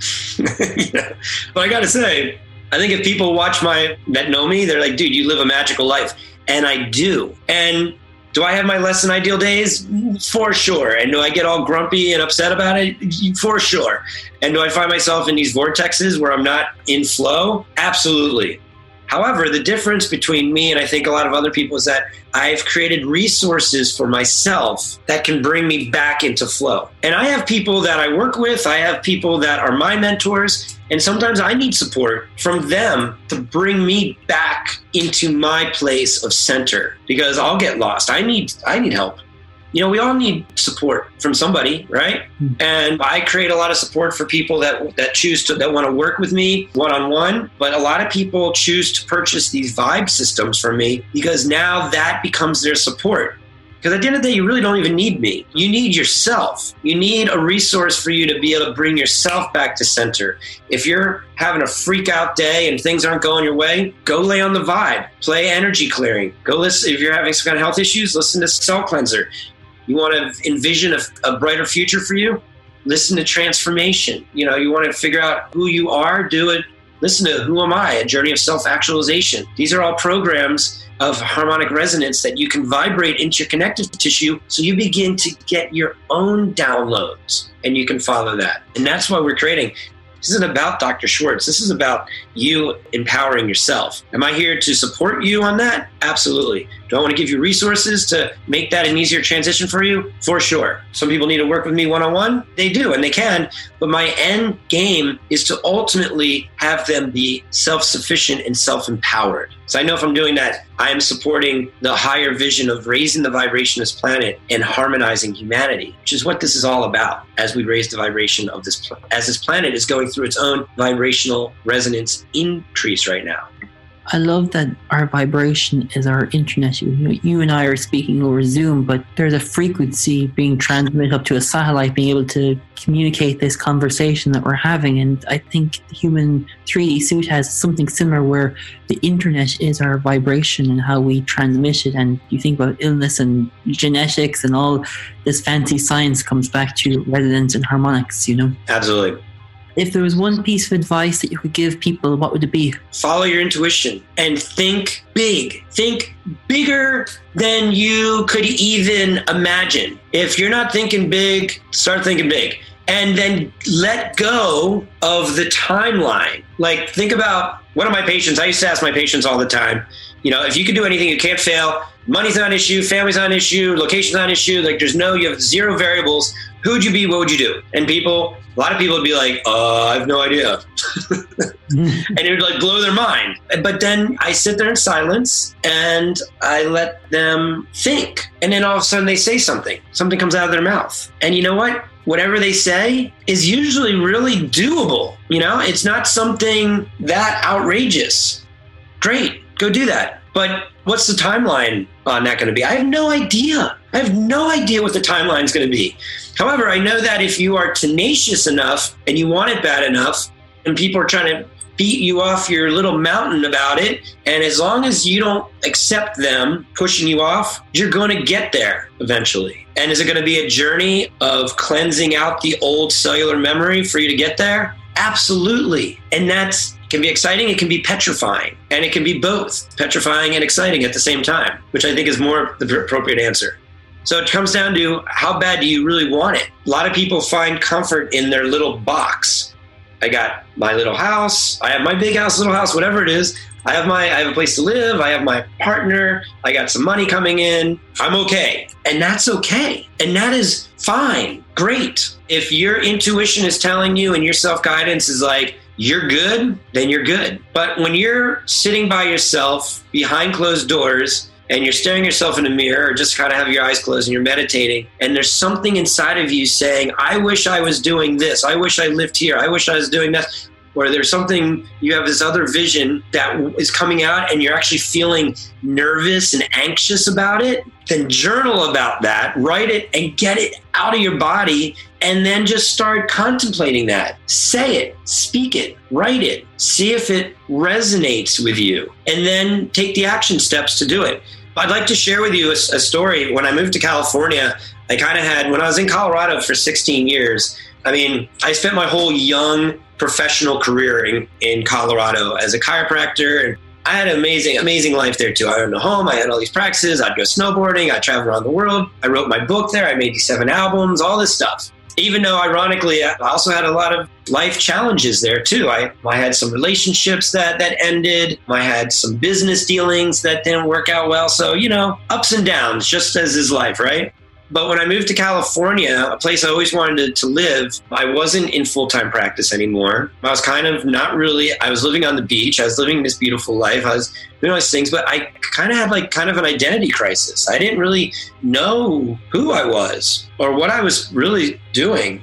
But I got to say, I think if people watch my, that know me, they're like, dude, you live a magical life. And I do. And do I have my less than ideal days? For sure. And do I get all grumpy and upset about it? For sure. And do I find myself in these vortexes where I'm not in flow? Absolutely. However, the difference between me and I think a lot of other people is that I've created resources for myself that can bring me back into flow. And I have people that I work with, I have people that are my mentors, and sometimes I need support from them to bring me back into my place of center because I'll get lost. I need I need help you know, we all need support from somebody, right? Mm-hmm. And I create a lot of support for people that that choose to that want to work with me one on one. But a lot of people choose to purchase these vibe systems from me because now that becomes their support. Because at the end of the day, you really don't even need me. You need yourself. You need a resource for you to be able to bring yourself back to center. If you're having a freak out day and things aren't going your way, go lay on the vibe. Play energy clearing. Go listen. If you're having some kind of health issues, listen to Cell Cleanser. You want to envision a, a brighter future for you? Listen to transformation. You know, you want to figure out who you are, do it. Listen to Who Am I? A Journey of Self Actualization. These are all programs of harmonic resonance that you can vibrate into your connective tissue so you begin to get your own downloads and you can follow that. And that's why we're creating this isn't about Dr. Schwartz. This is about you empowering yourself. Am I here to support you on that? Absolutely. Do I want to give you resources to make that an easier transition for you? For sure. Some people need to work with me one on one. They do, and they can. But my end game is to ultimately have them be self sufficient and self empowered. So I know if I'm doing that, I am supporting the higher vision of raising the vibration of this planet and harmonizing humanity, which is what this is all about as we raise the vibration of this, as this planet is going through its own vibrational resonance increase right now. I love that our vibration is our internet. You, and I are speaking over Zoom, but there's a frequency being transmitted up to a satellite, being able to communicate this conversation that we're having. And I think the human 3D suit has something similar where the internet is our vibration and how we transmit it. And you think about illness and genetics and all this fancy science comes back to resonance and harmonics, you know? Absolutely. If there was one piece of advice that you could give people, what would it be? Follow your intuition and think big. Think bigger than you could even imagine. If you're not thinking big, start thinking big. And then let go of the timeline. Like, think about one of my patients. I used to ask my patients all the time, you know, if you could do anything, you can't fail. Money's not an issue, family's not an issue, location's not an issue. Like, there's no, you have zero variables. Who would you be? What would you do? And people a lot of people would be like, uh, I have no idea. (laughs) and it would like blow their mind. But then I sit there in silence and I let them think. And then all of a sudden they say something. Something comes out of their mouth. And you know what? Whatever they say is usually really doable. You know, it's not something that outrageous. Great, go do that. But what's the timeline on that going to be? I have no idea. I have no idea what the timeline is going to be. However, I know that if you are tenacious enough and you want it bad enough, and people are trying to beat you off your little mountain about it, and as long as you don't accept them pushing you off, you're going to get there eventually. And is it going to be a journey of cleansing out the old cellular memory for you to get there? Absolutely. And that's can be exciting, it can be petrifying, and it can be both petrifying and exciting at the same time, which I think is more the appropriate answer. So it comes down to how bad do you really want it? A lot of people find comfort in their little box. I got my little house. I have my big house, little house, whatever it is. I have my I have a place to live. I have my partner. I got some money coming in. I'm okay. And that's okay. And that is fine. Great. If your intuition is telling you and your self-guidance is like you're good, then you're good. But when you're sitting by yourself behind closed doors and you're staring yourself in a mirror or just kind of have your eyes closed and you're meditating and there's something inside of you saying, I wish I was doing this. I wish I lived here. I wish I was doing this or there's something you have this other vision that is coming out and you're actually feeling nervous and anxious about it, then journal about that, write it and get it out of your body and then just start contemplating that. Say it, speak it, write it, see if it resonates with you, and then take the action steps to do it. I'd like to share with you a, a story. When I moved to California, I kind of had, when I was in Colorado for 16 years, I mean, I spent my whole young professional career in, in Colorado as a chiropractor. And I had an amazing, amazing life there too. I owned a home. I had all these practices. I'd go snowboarding. I traveled around the world. I wrote my book there. I made seven albums, all this stuff. Even though, ironically, I also had a lot of life challenges there too. I, I had some relationships that, that ended. I had some business dealings that didn't work out well. So, you know, ups and downs, just as is life, right? But when I moved to California, a place I always wanted to, live, I wasn't in full time practice anymore. I was kind of not really, I was living on the beach. I was living this beautiful life. I was doing all these things, but I kind of had like kind of an identity crisis. I didn't really know who I was or what I was really doing.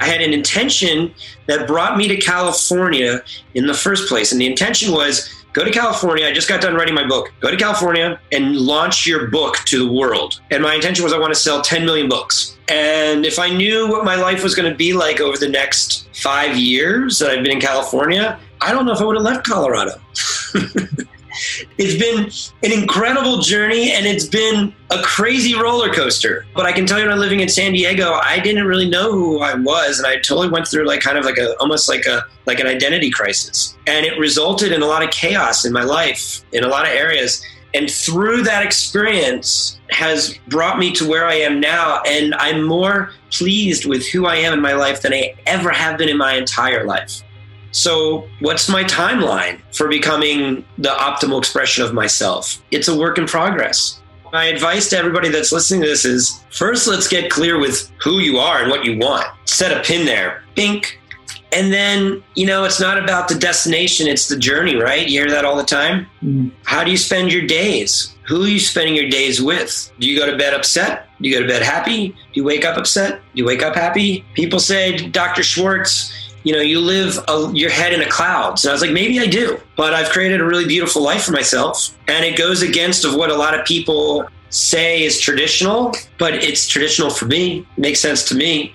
I had an intention that brought me to California in the first place. And the intention was go to California. I just got done writing my book. Go to California and launch your book to the world. And my intention was I want to sell 10 million books. And if I knew what my life was going to be like over the next five years that I've been in California, I don't know if I would have left Colorado. (laughs) it's been an incredible journey and it's been a crazy roller coaster. But I can tell you, when I'm living in San Diego, I didn't really know who I was, and I totally went through like kind of like a almost like a like an identity crisis, and it resulted in a lot of chaos in my life in a lot of areas. And through that experience has brought me to where I am now, and I'm more pleased with who I am in my life than I ever have been in my entire life. So, what's my timeline for becoming the optimal expression of myself? It's a work in progress. My advice to everybody that's listening to this is first, let's get clear with who you are and what you want. Set a pin there. Bink. And then, you know, it's not about the destination, it's the journey, right? You hear that all the time. Mm. How do you spend your days? Who are you spending your days with? Do you go to bed upset? Do you go to bed happy? Do you wake up upset? Do you wake up happy? People say, Dr. Schwartz, you know, you live a, your head in a cloud. So I was like, maybe I do, but I've created a really beautiful life for myself. And it goes against of what a lot of people say is traditional, but it's traditional for me. It makes sense to me.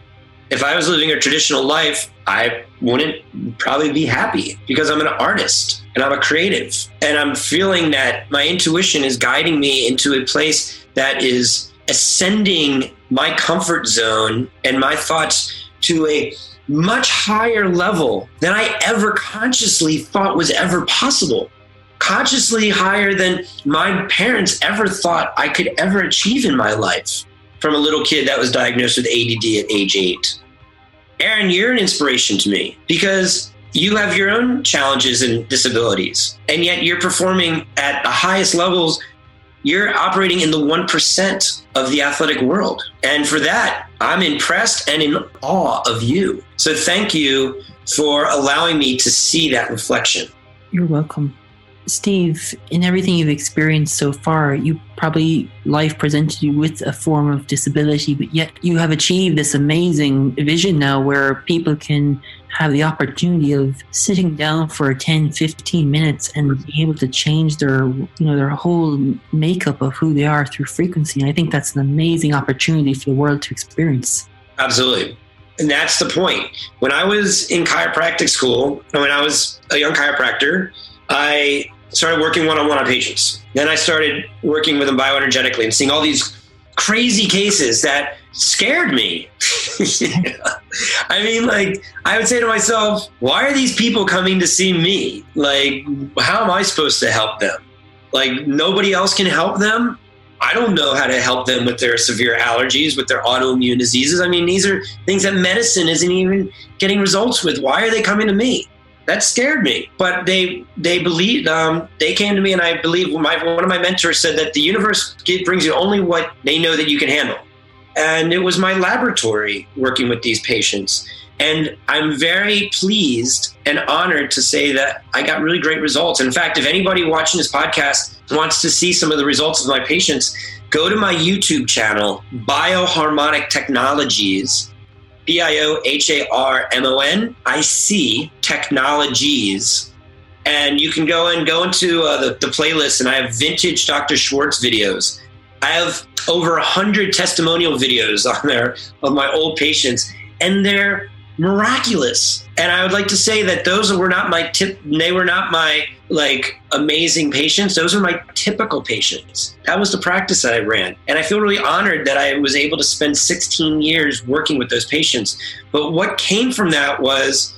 If I was living a traditional life, I wouldn't probably be happy because I'm an artist and I'm a creative. And I'm feeling that my intuition is guiding me into a place that is ascending my comfort zone and my thoughts to a much higher level than I ever consciously thought was ever possible. Consciously higher than my parents ever thought I could ever achieve in my life from a little kid that was diagnosed with ADD at age eight. Aaron, you're an inspiration to me because you have your own challenges and disabilities, and yet you're performing at the highest levels you're operating in the 1% of the athletic world. And for that, I'm impressed and in awe of you. So thank you for allowing me to see that reflection. You're welcome. Steve, in everything you've experienced so far, you probably life presented you with a form of disability, but yet you have achieved this amazing vision now where people can have the opportunity of sitting down for 10, 15 minutes and be able to change their, you know, their whole makeup of who they are through frequency. And I think that's an amazing opportunity for the world to experience. Absolutely. And that's the point. When I was in chiropractic school, when I was a young chiropractor, I started working one on one on patients. Then I started working with them bioenergetically and seeing all these crazy cases that scared me. (laughs) I mean, like, I would say to myself, why are these people coming to see me? Like, how am I supposed to help them? Like, nobody else can help them? I don't know how to help them with their severe allergies, with their autoimmune diseases. I mean, these are things that medicine isn't even getting results with. Why are they coming to me? That scared me. But they they believed. Um, they came to me, and I believe my one of my mentors said that the universe brings you only what they know that you can handle. And it was my laboratory working with these patients. And I'm very pleased and honored to say that I got really great results. In fact, if anybody watching this podcast wants to see some of the results of my patients, go to my YouTube channel, Bioharmonic Technologies, B I O H A R M O N I C Technologies. And you can go and go into uh, the, the playlist, and I have vintage Dr. Schwartz videos. I have over 100 testimonial videos (laughs) on there of my old patients, and they're miraculous. And I would like to say that those were not my tip, they were not my like amazing patients. Those were my typical patients. That was the practice that I ran. And I feel really honored that I was able to spend 16 years working with those patients. But what came from that was,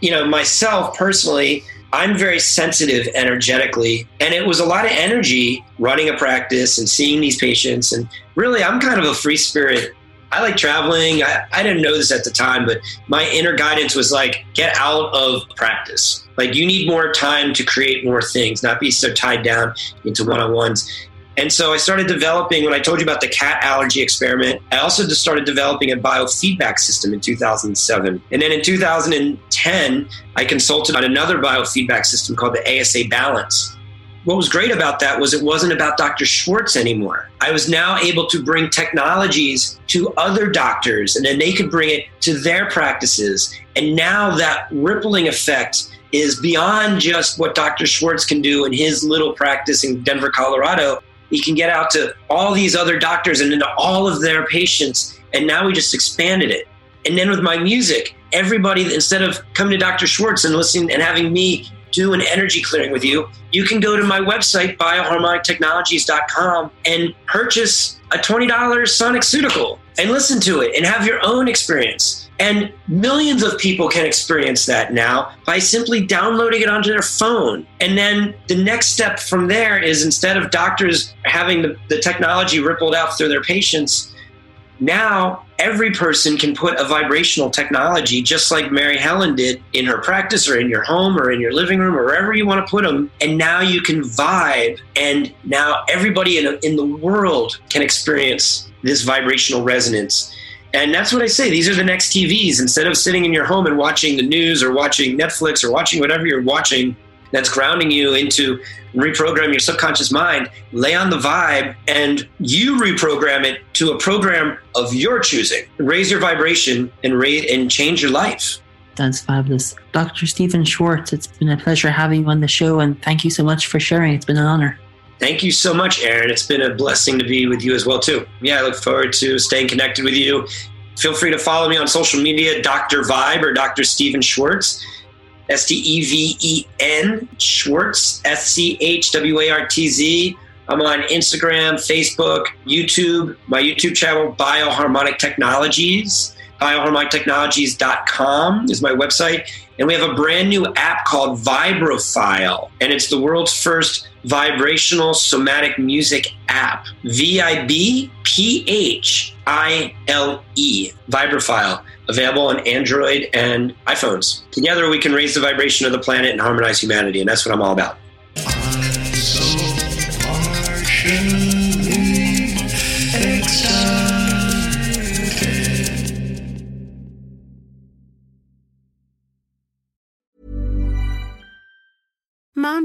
you know, myself personally, I'm very sensitive energetically, and it was a lot of energy running a practice and seeing these patients. And really, I'm kind of a free spirit I like traveling. I, I didn't know this at the time, but my inner guidance was like, get out of practice. Like, you need more time to create more things, not be so tied down into one on ones. And so I started developing, when I told you about the cat allergy experiment, I also just started developing a biofeedback system in 2007. And then in 2010, I consulted on another biofeedback system called the ASA Balance what was great about that was it wasn't about Dr. Schwartz anymore. I was now able to bring technologies to other doctors and then they could bring it to their practices. And now that rippling effect is beyond just what Dr. Schwartz can do in his little practice in Denver, Colorado. He can get out to all these other doctors and into all of their patients. And now we just expanded it. And then with my music, everybody, instead of coming to Dr. Schwartz and listening and having me do an energy clearing with you, you can go to my website, bioharmonictechnologies.com, and purchase a $20 Sonic Ceutical and listen to it and have your own experience. And millions of people can experience that now by simply downloading it onto their phone. And then the next step from there is instead of doctors having the, the technology rippled out through their patients, now, every person can put a vibrational technology, just like Mary Helen did in her practice or in your home or in your living room or wherever you want to put them. And now you can vibe, and now everybody in, in the world can experience this vibrational resonance. And that's what I say. These are the next TVs. Instead of sitting in your home and watching the news or watching Netflix or watching whatever you're watching, that's grounding you into reprogram your subconscious mind, lay on the vibe, and you reprogram it to a program of your choosing. Raise your vibration and raise and change your life. That's fabulous. Dr. Steven Schwartz, it's been a pleasure having you on the show and thank you so much for sharing. It's been an honor. Thank you so much, Aaron. It's been a blessing to be with you as well, too. Yeah, I look forward to staying connected with you. Feel free to follow me on social media, Dr. Vibe or Dr. Steven Schwartz. S T E V E N Schwartz, S C H W A R T Z. I'm on Instagram, Facebook, YouTube, my YouTube channel, Bioharmonic Technologies. Bioharmonictechnologies.com is my website. And we have a brand new app called Vibrofile. And it's the world's first vibrational somatic music app. V I B P H I L E. Vibrofile available on Android and iPhones. Together, we can raise the vibration of the planet and harmonize humanity, and that's what I'm all about.